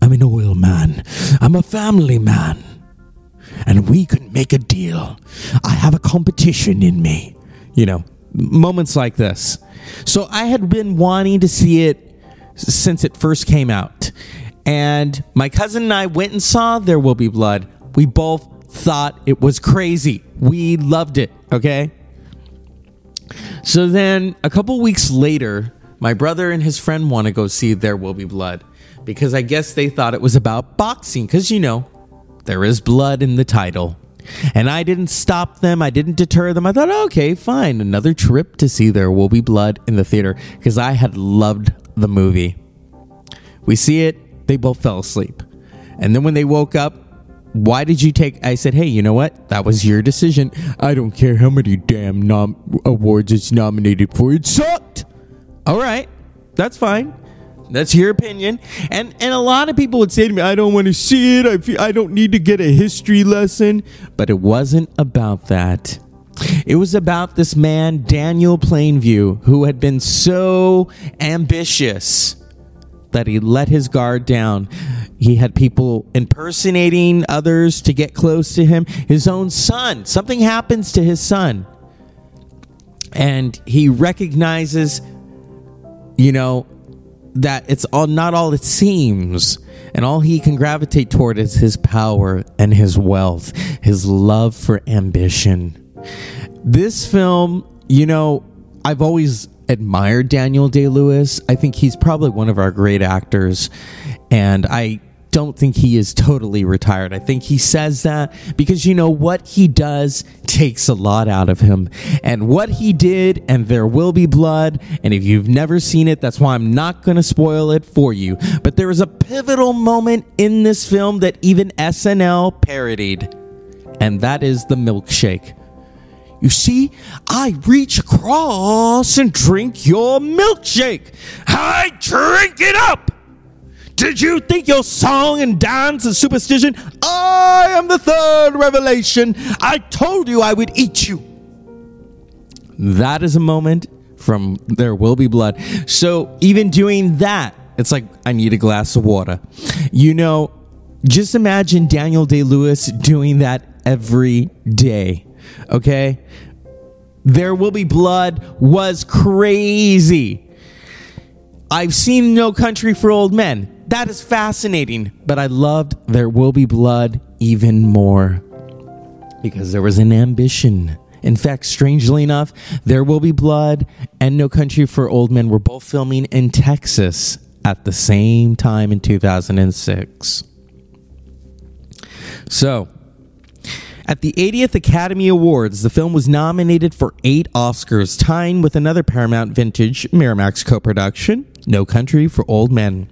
I'm an oil man. I'm a family man. And we can make a deal. I have a competition in me. You know, moments like this. So I had been wanting to see it since it first came out. And my cousin and I went and saw There Will Be Blood. We both thought it was crazy. We loved it, okay? So then a couple weeks later, my brother and his friend want to go see There Will Be Blood because I guess they thought it was about boxing because you know, there is blood in the title. And I didn't stop them. I didn't deter them. I thought, okay, fine. Another trip to see There Will Be Blood in the theater because I had loved the movie. We see it. They both fell asleep. And then when they woke up, why did you take i said hey you know what? That was your decision. I don't care how many damn nom- awards it's nominated for. It sucked. All right. That's fine. That's your opinion. And and a lot of people would say to me i don't want to see it. I feel i don't need to get a history lesson. But it wasn't about that it was about this man daniel plainview who had been so ambitious that he let his guard down. He had people impersonating others to get close to him. His own son, something happens to his son. And he recognizes, you know, that it's all not all it seems. And all he can gravitate toward is his power and his wealth, his love for ambition. This film, you know, I've always admired Daniel Day Lewis. I think he's probably one of our great actors. And I don't think he is totally retired. I think he says that because you know what he does takes a lot out of him. And what he did, and there will be blood. And if you've never seen it, that's why I'm not going to spoil it for you. But there is a pivotal moment in this film that even SNL parodied, and that is the milkshake. You see, I reach across and drink your milkshake. I drink it up. Did you think your song and dance is superstition? I am the third revelation. I told you I would eat you. That is a moment from There Will Be Blood. So, even doing that, it's like, I need a glass of water. You know, just imagine Daniel Day Lewis doing that every day. Okay? There Will Be Blood was crazy. I've seen No Country for Old Men. That is fascinating, but I loved There Will Be Blood even more because there was an ambition. In fact, strangely enough, There Will Be Blood and No Country for Old Men were both filming in Texas at the same time in 2006. So, at the 80th Academy Awards, the film was nominated for eight Oscars, tying with another Paramount Vintage Miramax co production, No Country for Old Men.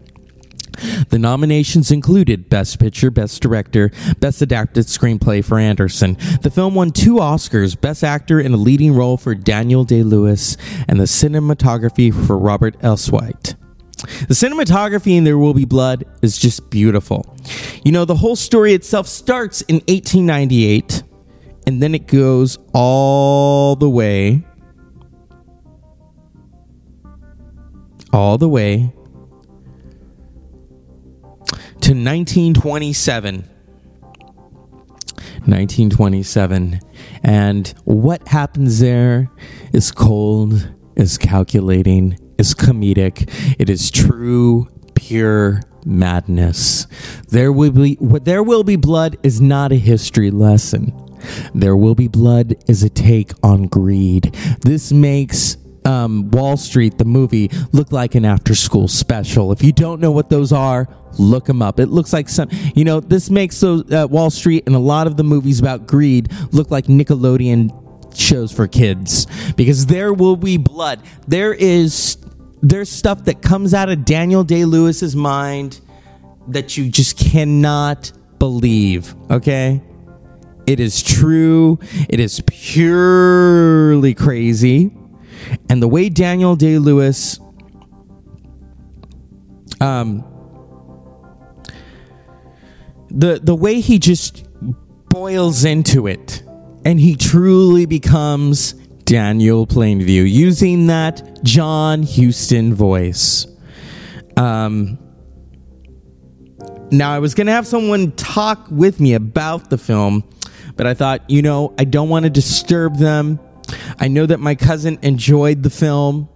The nominations included Best Picture, Best Director, Best Adapted Screenplay for Anderson. The film won two Oscars Best Actor in a Leading Role for Daniel Day Lewis and the Cinematography for Robert Elswit. The cinematography in There Will Be Blood is just beautiful. You know, the whole story itself starts in 1898 and then it goes all the way all the way to 1927. 1927. And what happens there is cold, is calculating, is comedic. It is true, pure madness. There will be what there will be blood is not a history lesson. There will be blood is a take on greed. This makes um, Wall Street, the movie, look like an after school special. If you don't know what those are, look them up. It looks like some, you know, this makes uh, Wall Street and a lot of the movies about greed look like Nickelodeon shows for kids because there will be blood. There is, there's stuff that comes out of Daniel Day Lewis's mind that you just cannot believe. Okay. It is true. It is purely crazy and the way Daniel Day Lewis um the the way he just boils into it and he truly becomes Daniel Plainview using that John Huston voice. Um now I was going to have someone talk with me about the film, but I thought, you know, I don't want to disturb them I know that my cousin enjoyed the film.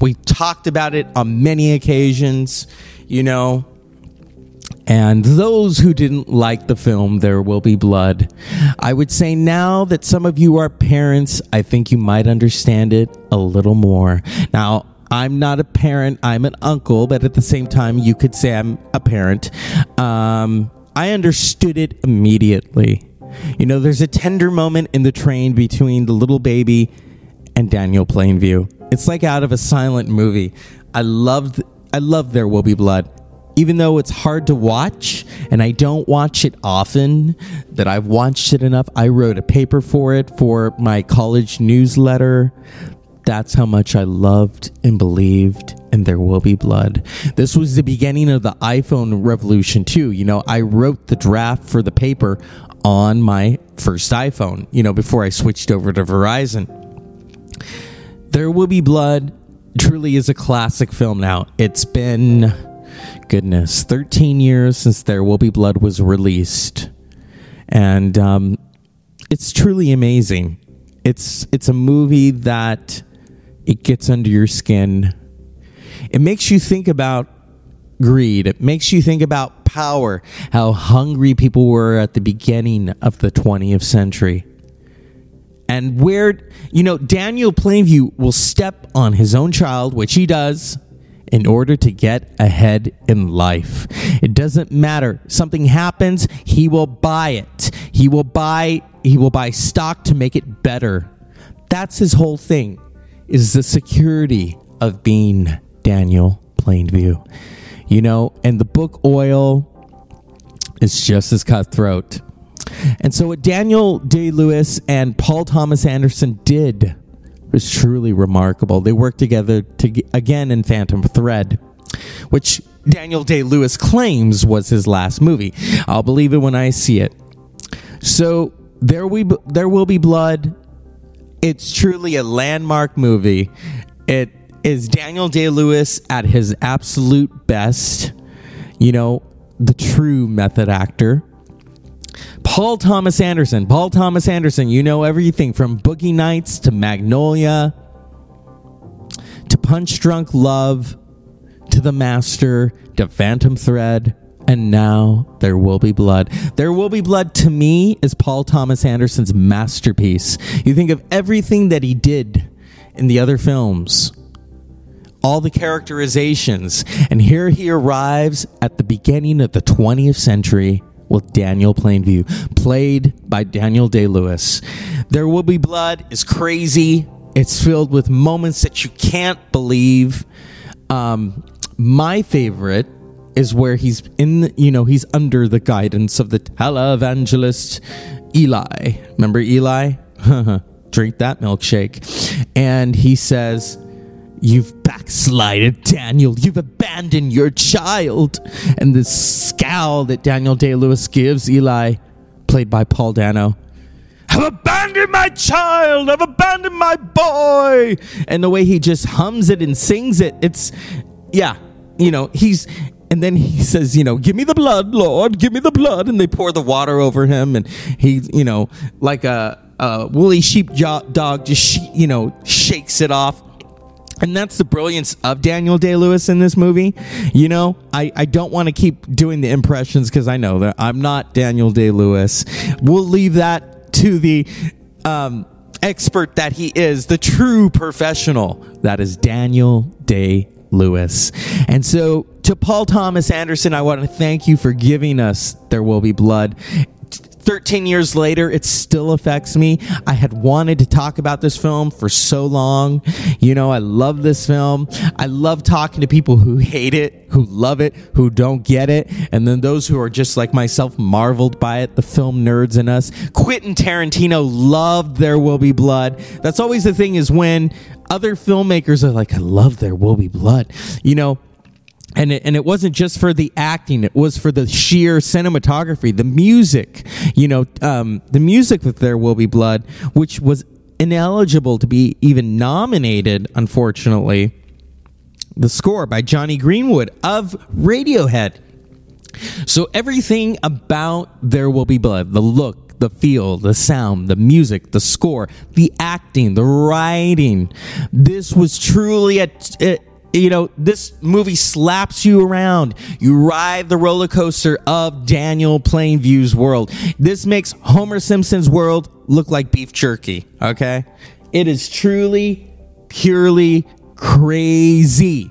We talked about it on many occasions, you know. And those who didn't like the film, There Will Be Blood. I would say now that some of you are parents, I think you might understand it a little more. Now, I'm not a parent, I'm an uncle, but at the same time, you could say I'm a parent. Um, I understood it immediately. You know, there's a tender moment in the train between the little baby and Daniel Plainview. It's like out of a silent movie. I loved I loved There Will Be Blood. Even though it's hard to watch and I don't watch it often, that I've watched it enough. I wrote a paper for it for my college newsletter. That's how much I loved and believed and there will be blood. This was the beginning of the iPhone revolution too. You know, I wrote the draft for the paper on my first iPhone, you know, before I switched over to Verizon. There Will Be Blood truly is a classic film now. It's been, goodness, 13 years since There Will Be Blood was released. And um, it's truly amazing. It's, it's a movie that it gets under your skin. It makes you think about greed. It makes you think about power, how hungry people were at the beginning of the 20th century. And where, you know, Daniel Plainview will step on his own child, which he does, in order to get ahead in life. It doesn't matter. Something happens, he will buy it. He will buy he will buy stock to make it better. That's his whole thing. Is the security of being Daniel Plainview. You know, and the book Oil is just as cutthroat. And so, what Daniel Day Lewis and Paul Thomas Anderson did was truly remarkable. They worked together to, again in Phantom Thread, which Daniel Day Lewis claims was his last movie. I'll believe it when I see it. So, there we there will be blood. It's truly a landmark movie. It is Daniel Day Lewis at his absolute best. You know, the true method actor. Paul Thomas Anderson. Paul Thomas Anderson, you know everything from Boogie Nights to Magnolia to Punch Drunk Love to The Master to Phantom Thread and now there will be blood. There will be blood to me is Paul Thomas Anderson's masterpiece. You think of everything that he did in the other films, all the characterizations, and here he arrives at the beginning of the 20th century with Daniel Plainview, played by Daniel Day Lewis. There Will Be Blood is crazy. It's filled with moments that you can't believe. Um, my favorite is where he's in, the, you know, he's under the guidance of the televangelist Eli. Remember Eli? Drink that milkshake. And he says, You've backslided, Daniel. You've abandoned your child. And the scowl that Daniel Day Lewis gives Eli, played by Paul Dano, I've abandoned my child. I've abandoned my boy. And the way he just hums it and sings it, it's, yeah, you know, he's, and then he says, you know, give me the blood, Lord, give me the blood. And they pour the water over him. And he, you know, like a, a woolly sheep dog just, you know, shakes it off and that's the brilliance of Daniel Day Lewis in this movie. You know, I, I don't want to keep doing the impressions because I know that I'm not Daniel Day Lewis. We'll leave that to the um, expert that he is, the true professional. That is Daniel Day Lewis. And so, to Paul Thomas Anderson, I want to thank you for giving us There Will Be Blood. 13 years later, it still affects me. I had wanted to talk about this film for so long. You know, I love this film. I love talking to people who hate it, who love it, who don't get it, and then those who are just like myself, marveled by it, the film nerds in us. Quentin Tarantino loved There Will Be Blood. That's always the thing is when other filmmakers are like, I love There Will Be Blood. You know, and it, and it wasn't just for the acting it was for the sheer cinematography the music you know um, the music with there will be blood which was ineligible to be even nominated unfortunately the score by jonny greenwood of radiohead so everything about there will be blood the look the feel, the sound, the music, the score, the acting, the writing. This was truly a, a, you know, this movie slaps you around. You ride the roller coaster of Daniel Plainview's world. This makes Homer Simpson's world look like beef jerky, okay? It is truly, purely crazy.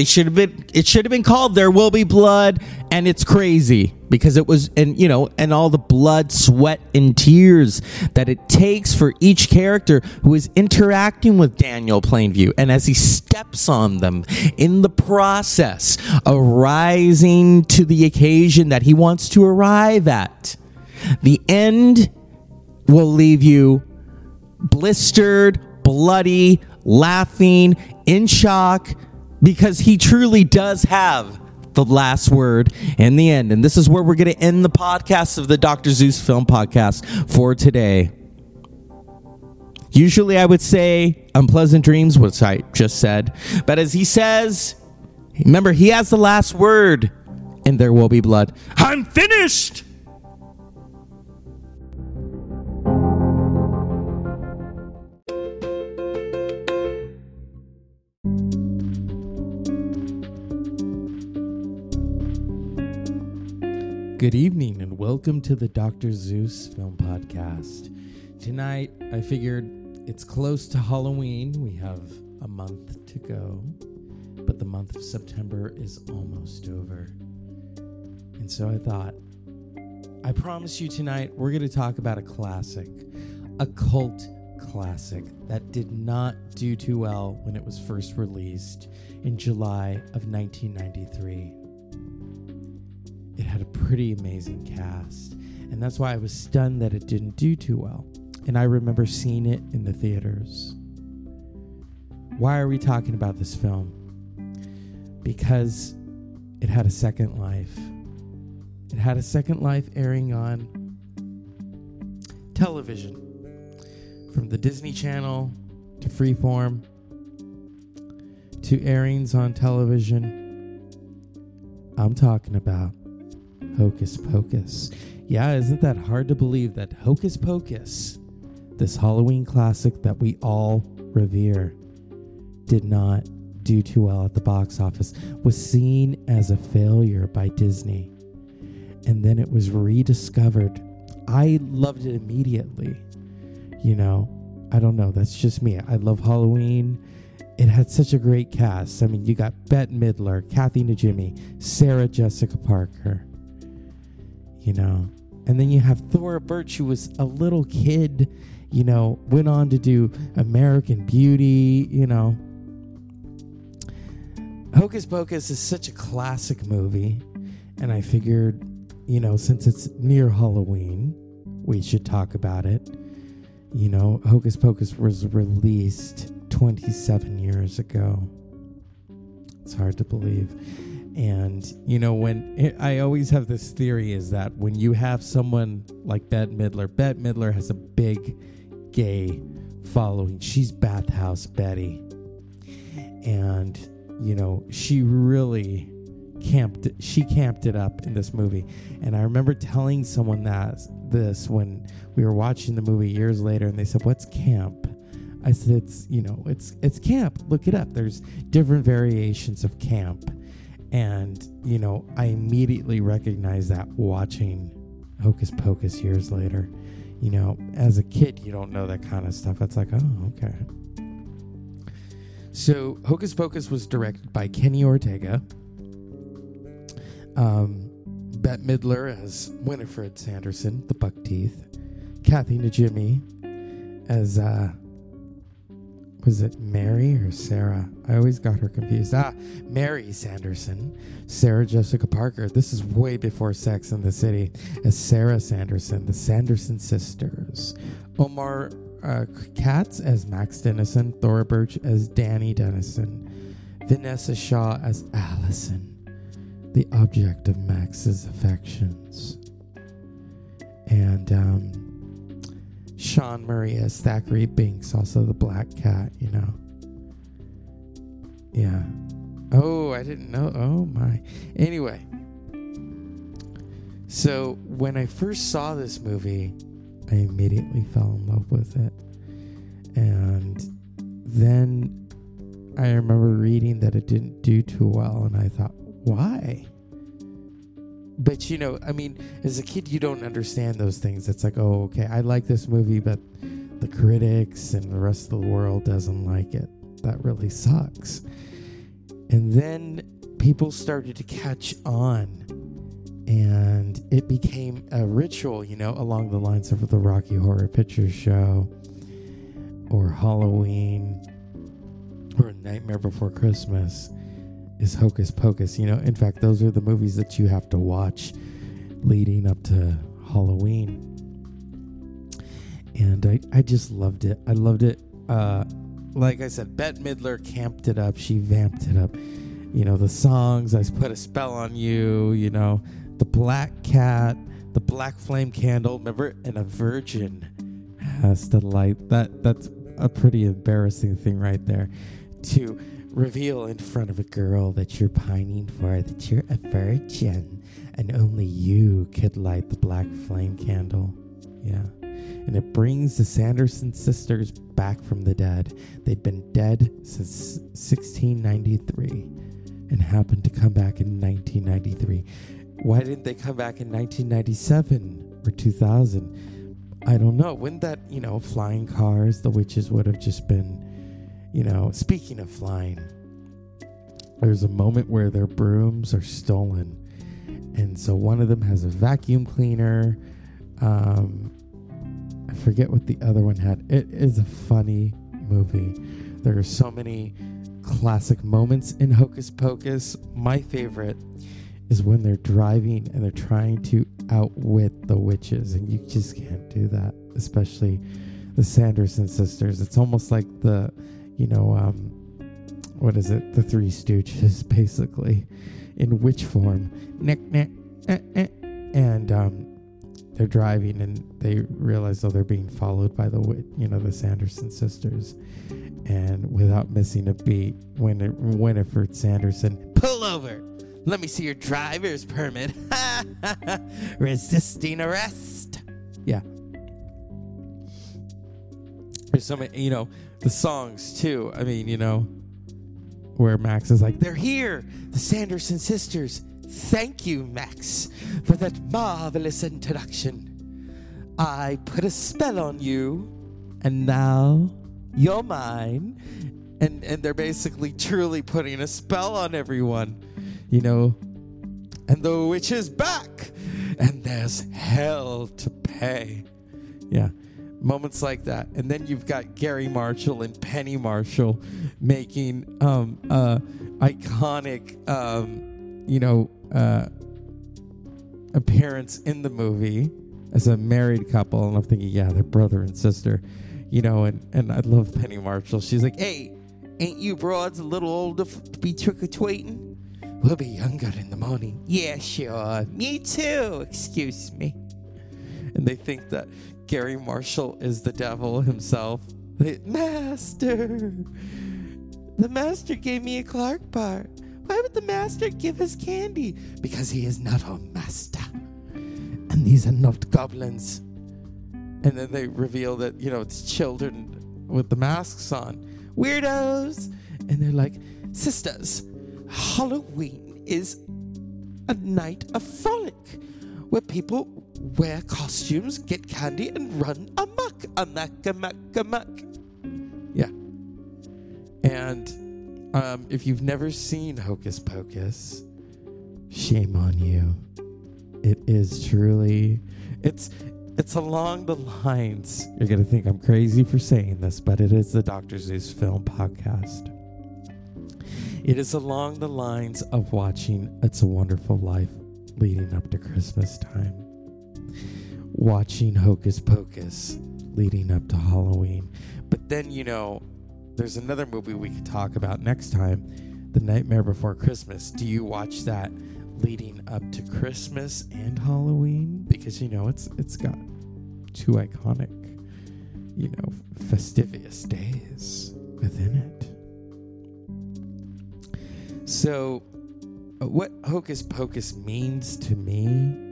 They should have been it should have been called There Will Be Blood and it's crazy because it was and you know and all the blood, sweat and tears that it takes for each character who is interacting with Daniel Plainview and as he steps on them in the process arising to the occasion that he wants to arrive at. The end will leave you blistered, bloody, laughing, in shock because he truly does have the last word in the end. And this is where we're going to end the podcast of the Dr. Zeus Film Podcast for today. Usually I would say unpleasant dreams, which I just said. But as he says, remember, he has the last word, and there will be blood. I'm finished! Good evening and welcome to the Dr. Zeus Film Podcast. Tonight, I figured it's close to Halloween. We have a month to go, but the month of September is almost over. And so I thought, I promise you tonight, we're going to talk about a classic, a cult classic that did not do too well when it was first released in July of 1993 it had a pretty amazing cast. And that's why I was stunned that it didn't do too well. And I remember seeing it in the theaters. Why are we talking about this film? Because it had a second life. It had a second life airing on television from the Disney Channel to Freeform to airings on television. I'm talking about Hocus Pocus. Yeah, isn't that hard to believe that Hocus Pocus, this Halloween classic that we all revere, did not do too well at the box office, was seen as a failure by Disney. And then it was rediscovered. I loved it immediately. You know, I don't know. That's just me. I love Halloween. It had such a great cast. I mean, you got Bette Midler, Kathy Najimy, Sarah Jessica Parker. You know, and then you have Thora Birch, who was a little kid. You know, went on to do American Beauty. You know, Hocus Pocus is such a classic movie, and I figured, you know, since it's near Halloween, we should talk about it. You know, Hocus Pocus was released 27 years ago. It's hard to believe. And, you know, when it, I always have this theory is that when you have someone like Bette Midler, Bette Midler has a big gay following. She's Bathhouse Betty. And, you know, she really camped she camped it up in this movie. And i remember telling someone that this when we were watching the movie years later and they said what's camp? I said it's you know it's it's camp. Look it up. There's different variations of camp and you know i immediately recognized that watching hocus pocus years later. You know as a kid you don't know that kind of stuff. It's like oh okay. So hocus pocus was directed by kenny ortega. Um, Bette Midler as Winifred Sanderson, the buck teeth. Kathy Najimy as, uh, was it Mary or Sarah? I always got her confused. Ah, Mary Sanderson. Sarah Jessica Parker. This is way before Sex in the City. As Sarah Sanderson, the Sanderson sisters. Omri uh, Katz as Max Dennison. Thora Birch as Danny Dennison. Vinessa Shaw as Allison the object of Max's affections. And um, Sean Murray Thackery Binx, also the black cat, you know. Yeah. Oh, I didn't know. Oh, my. Anyway. So, when I first saw this movie, I immediately fell in love with it. And then I remember reading that it didn't do too well, and I thought, why? But you know, I mean, as a kid, you don't understand those things. It's like, oh, okay, I like this movie, but the critics and the rest of the world doesn't like it. That really sucks. And then people started to catch on, and it became a ritual, you know, along the lines of the Rocky Horror Picture Show or Halloween or Nightmare Before Christmas is Hocus Pocus. You know, in fact, those are the movies that you have to watch leading up to Halloween. And I, I just loved it. I loved it. Uh, like I said, Bette Midler camped it up. She vamped it up. You know, the songs, I put a spell on you, you know, the black cat, the black flame candle, remember? And a virgin has to light. That that's a pretty embarrassing thing right there. To reveal in front of a girl that you're pining for that you're a virgin and only you could light the black flame candle. Yeah. And it brings the Sanderson sisters back from the dead. They'd been dead since 1693 and happened to come back in 1993. Why didn't they come back in 1997 or 2000? I don't know. Wouldn't that, you know, flying cars, the witches would have just been you know, speaking of flying, there's a moment where their brooms are stolen. And so one of them has a vacuum cleaner. Um, I forget what the other one had. It is a funny movie. There are so many classic moments in Hocus Pocus. My favorite is when they're driving and they're trying to outwit the witches, and you just can't do that, especially the Sanderson sisters. It's almost like the, you know, um, what is it? The Three Stooges, basically, in witch form. Nick, nick, eh, eh. And um, they're driving and they realize, oh, they're being followed by the, you know, the Sanderson sisters. And without missing a beat, Win- Winifred Sanderson, pull over. Let me see your driver's permit. Resisting arrest. Yeah. So many, you know, the songs too. I mean, you know, where Max is like, they're here, the Sanderson sisters. Thank you, Max, for that marvelous introduction. I put a spell on you, and now you're mine. And and they're basically truly putting a spell on everyone, you know. And the witch is back, and there's hell to pay. Yeah moments like that. And then you've got Garry Marshall and Penny Marshall making um, uh, iconic, um, you know, uh, appearance in the movie as a married couple. And I'm thinking, yeah, they're brother and sister, you know. And and I love Penny Marshall. She's like, hey, ain't you broads a little older to be trick or treating? We'll be younger in the morning. Yeah, sure. Me too. Excuse me. And they think that Garry Marshall is the devil himself. The master! The master gave me a Clark bar. Why would the master give us candy? Because he is not our master. And these are not goblins. And then they reveal that, you know, it's children with the masks on. Weirdos! And they're like, sisters, Halloween is a night of frolic where people wear costumes, get candy, and run amok. Amok, amok, amok. Yeah. And um, if you've never seen Hocus Pocus, shame on you. It is truly, it's it's along the lines. You're gonna think I'm crazy for saying this, but it is the Dr. Zeus Film Podcast. It is along the lines of watching It's a Wonderful Life leading up to Christmas time watching Hocus Pocus leading up to Halloween. But then, you know, there's another movie we could talk about next time The Nightmare Before Christmas. Do you watch that leading up to Christmas and Halloween? Because, you know, it's it's got two iconic, you know, fastidious days within it. So, what Hocus Pocus means to me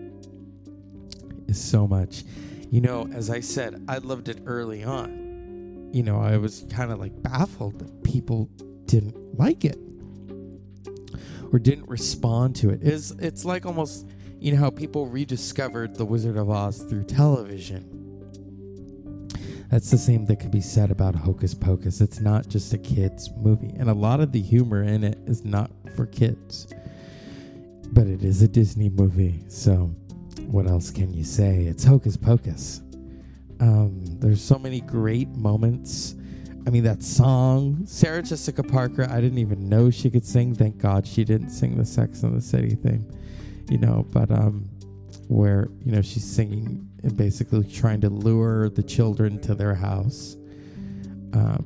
is so much. You know, as I said, I loved it early on. You know, I was kind of like baffled that people didn't like it or didn't respond to it. Is it's like almost you know how people rediscovered The Wizard of Oz through television. That's the same that could be said about Hocus Pocus. It's not just a kids movie, and a lot of the humor in it is not for kids. But it is a Disney movie, so what else can you say? It's hocus pocus. Um, there's so many great moments. I mean, that song, Sarah Jessica Parker, I didn't even know she could sing. Thank God she didn't sing the Sex and the City thing, you know, but um, where, you know, she's singing and basically trying to lure the children to their house. Um,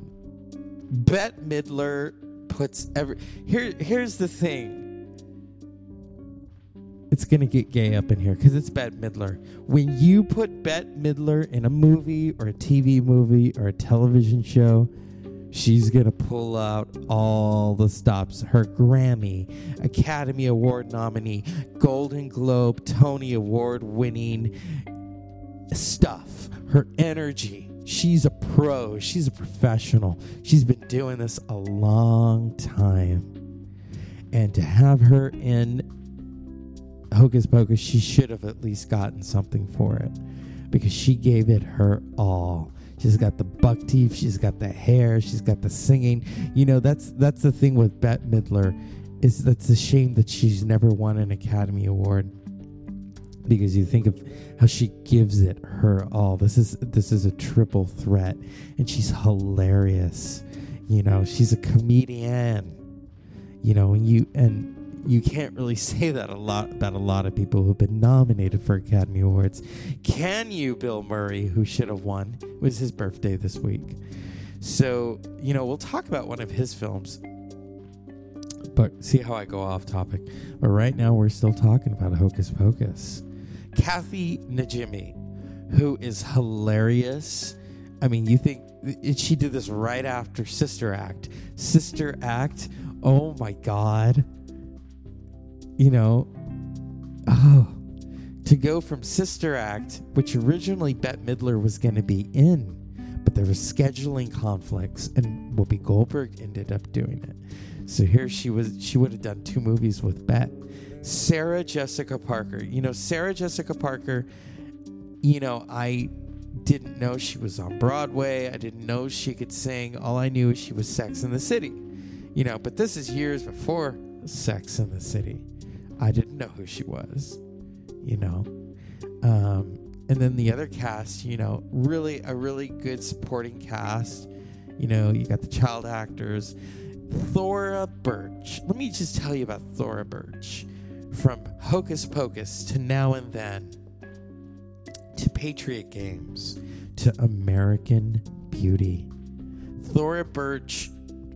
Bette Midler puts every. Here, here's the thing it's gonna get gay up in here because it's Bette Midler. When you put Bette Midler in a movie or a TV movie or a television show, she's gonna pull out all the stops. Her Grammy, Academy Award nominee, Golden Globe, Tony Award winning stuff. Her energy. She's a pro. She's a professional. She's been doing this a long time. And to have her in Hocus Pocus, she should have at least gotten something for it because she gave it her all. She's got the buck teeth, she's got the hair, she's got the singing. You know, that's that's the thing with Bette Midler is that's a shame that she's never won an Academy Award because you think of how she gives it her all. This is this is a triple threat and she's hilarious. You know, she's a comedian. You know, and you and you can't really say that a lot about a lot of people who've been nominated for Academy Awards. Can you, Bill Murray, who should have won? It was his birthday this week. So, you know, we'll talk about one of his films. But see how I go off topic. But right now, we're still talking about Hocus Pocus. Kathy Najimy, who is hilarious. I mean, you think she did this right after Sister Act. Sister Act, oh my God. You know, oh, to go from Sister Act, which originally Bette Midler was going to be in, but there was scheduling conflicts, and Whoopi Goldberg ended up doing it. So here she was, she would have done two movies with Bette. Sarah Jessica Parker. You know, Sarah Jessica Parker, you know, I didn't know she was on Broadway. I didn't know she could sing. All I knew is she was Sex in the City. You know, but this is years before Sex in the City. I didn't know who she was, you know. Um, and then the other cast, you know, really a really good supporting cast. You know, you got the child actors. Thora Birch. Let me just tell you about Thora Birch. From Hocus Pocus to Now and Then to Patriot Games to American Beauty. Thora Birch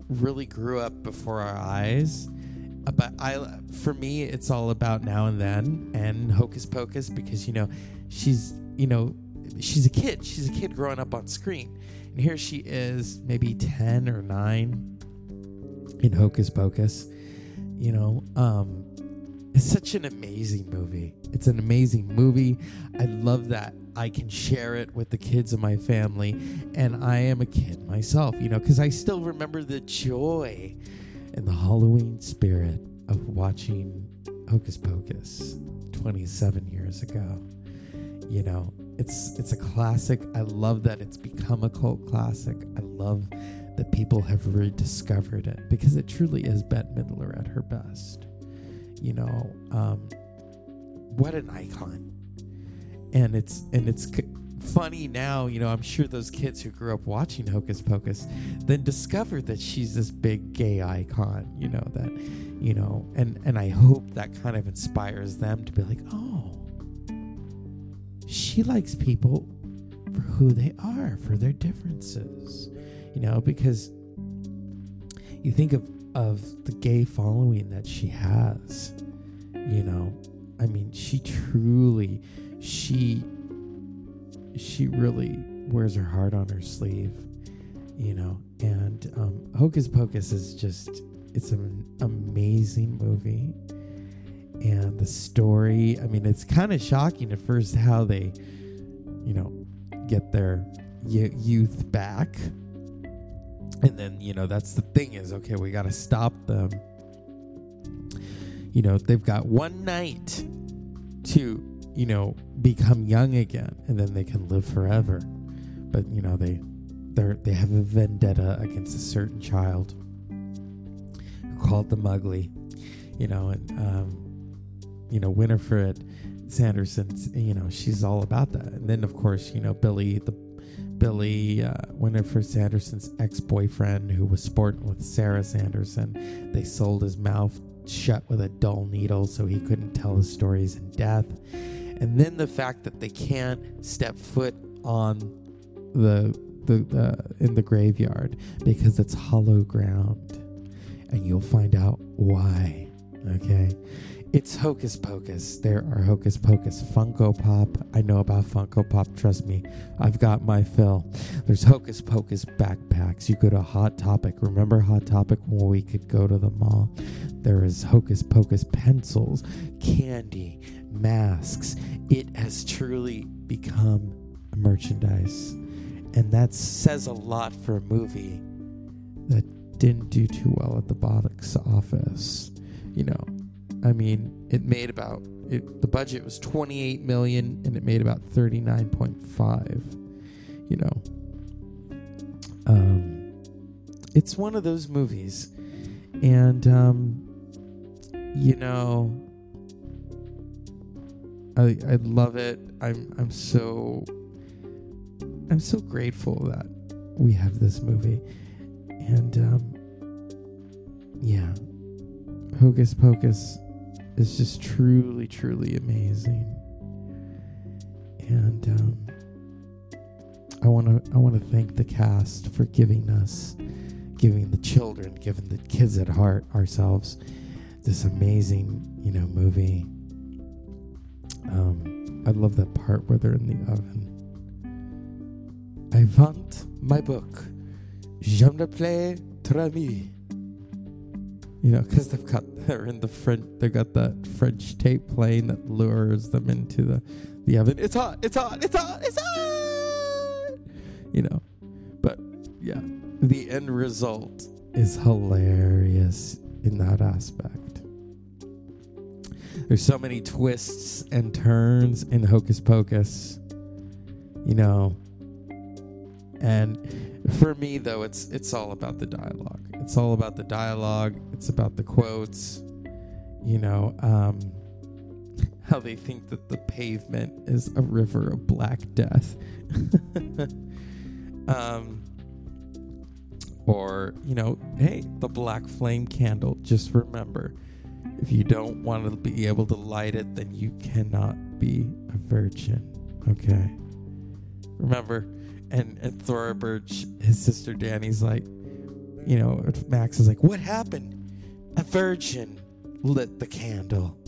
really grew up before our eyes. Uh, but I, for me, it's all about now and then and Hocus Pocus because you know she's you know she's a kid. She's a kid growing up on screen, and here she is, maybe ten or nine in Hocus Pocus. You know, um, it's such an amazing movie. It's an amazing movie. I love that I can share it with the kids of my family. And I am a kid myself, you know, because I still remember the joy and the Halloween spirit of watching Hocus Pocus 27 years ago. You know, it's it's a classic. I love that it's become a cult classic. I love that people have rediscovered it because it truly is Bette Midler at her best you know, um, what an icon. And it's and it's funny now, you know, I'm sure those kids who grew up watching Hocus Pocus then discovered that she's this big gay icon, you know, that you know, and and I hope that kind of inspires them to be like, "Oh, she likes people for who they are, for their differences." You know, because you think of of the gay following that she has. You know, I mean, she truly, she, she really wears her heart on her sleeve. You know, and um, Hocus Pocus is just, it's an amazing movie. And the story, I mean, it's kind of shocking at first how they, you know, get their youth back and then you know that's the thing is okay we got to stop them you know they've got one night to you know become young again and then they can live forever but you know they they they have a vendetta against a certain child called the mugly you know and um you know winifred sanderson you know she's all about that and then of course you know billy the Billy, uh, Winifred Sanderson's ex boyfriend, who was sporting with Sarah Sanderson. They sold his mouth shut with a dull needle so he couldn't tell his stories in death. And then the fact that they can't step foot on the the, in the graveyard because it's hollow ground, and you'll find out why. Okay, it's Hocus Pocus. There are Hocus Pocus Funko Pop. I know about Funko Pop. Trust me, I've got my fill. There's Hocus Pocus backpacks. You go to Hot Topic. Remember Hot Topic when we could go to the mall? There is Hocus Pocus pencils, candy, masks. It has truly become merchandise. And that says a lot for a movie that didn't do too well at the box office. You know, I mean, it made about it, the budget was 28 million and it made about 39.5. You know, um, it's one of those movies, and um, you know, I I love it. I'm I'm so I'm so grateful that we have this movie, and um, yeah, Hocus Pocus is just truly, truly amazing. And um, I want to I want to thank the cast for giving us, giving the children, giving the kids at heart ourselves, this amazing you know movie. Um, I love that part where they're in the oven. I want my book. J'aime le play. You know, because they've got they're in the French. They've got that French tape playing that lures them into the the oven. It's hot. It's hot. It's hot. It's hot. You know, but yeah, the end result is hilarious in that aspect. There's so many twists and turns in Hocus Pocus. You know, and for me though, it's it's all about the dialogue. It's all about the dialogue. It's about the quotes. You know, um, how they think that the pavement is a river of black death. um, or, you know, hey, the black flame candle. Just remember, if you don't want to be able to light it, then you cannot be a virgin. Okay? Remember, and, and Thora Birch, his sister Danny's like, you know, Max is like, what happened? A virgin lit the candle.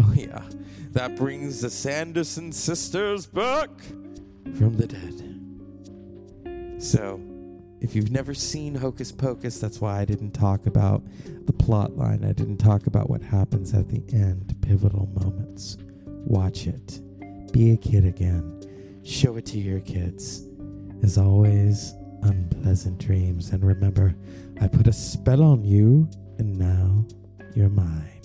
Oh, yeah. That brings the Sanderson sisters back from the dead. So, if you've never seen Hocus Pocus, that's why I didn't talk about the plot line. I didn't talk about what happens at the end, pivotal moments. Watch it. Be a kid again. Show it to your kids. As always, unpleasant dreams. And remember, I put a spell on you, and now you're mine.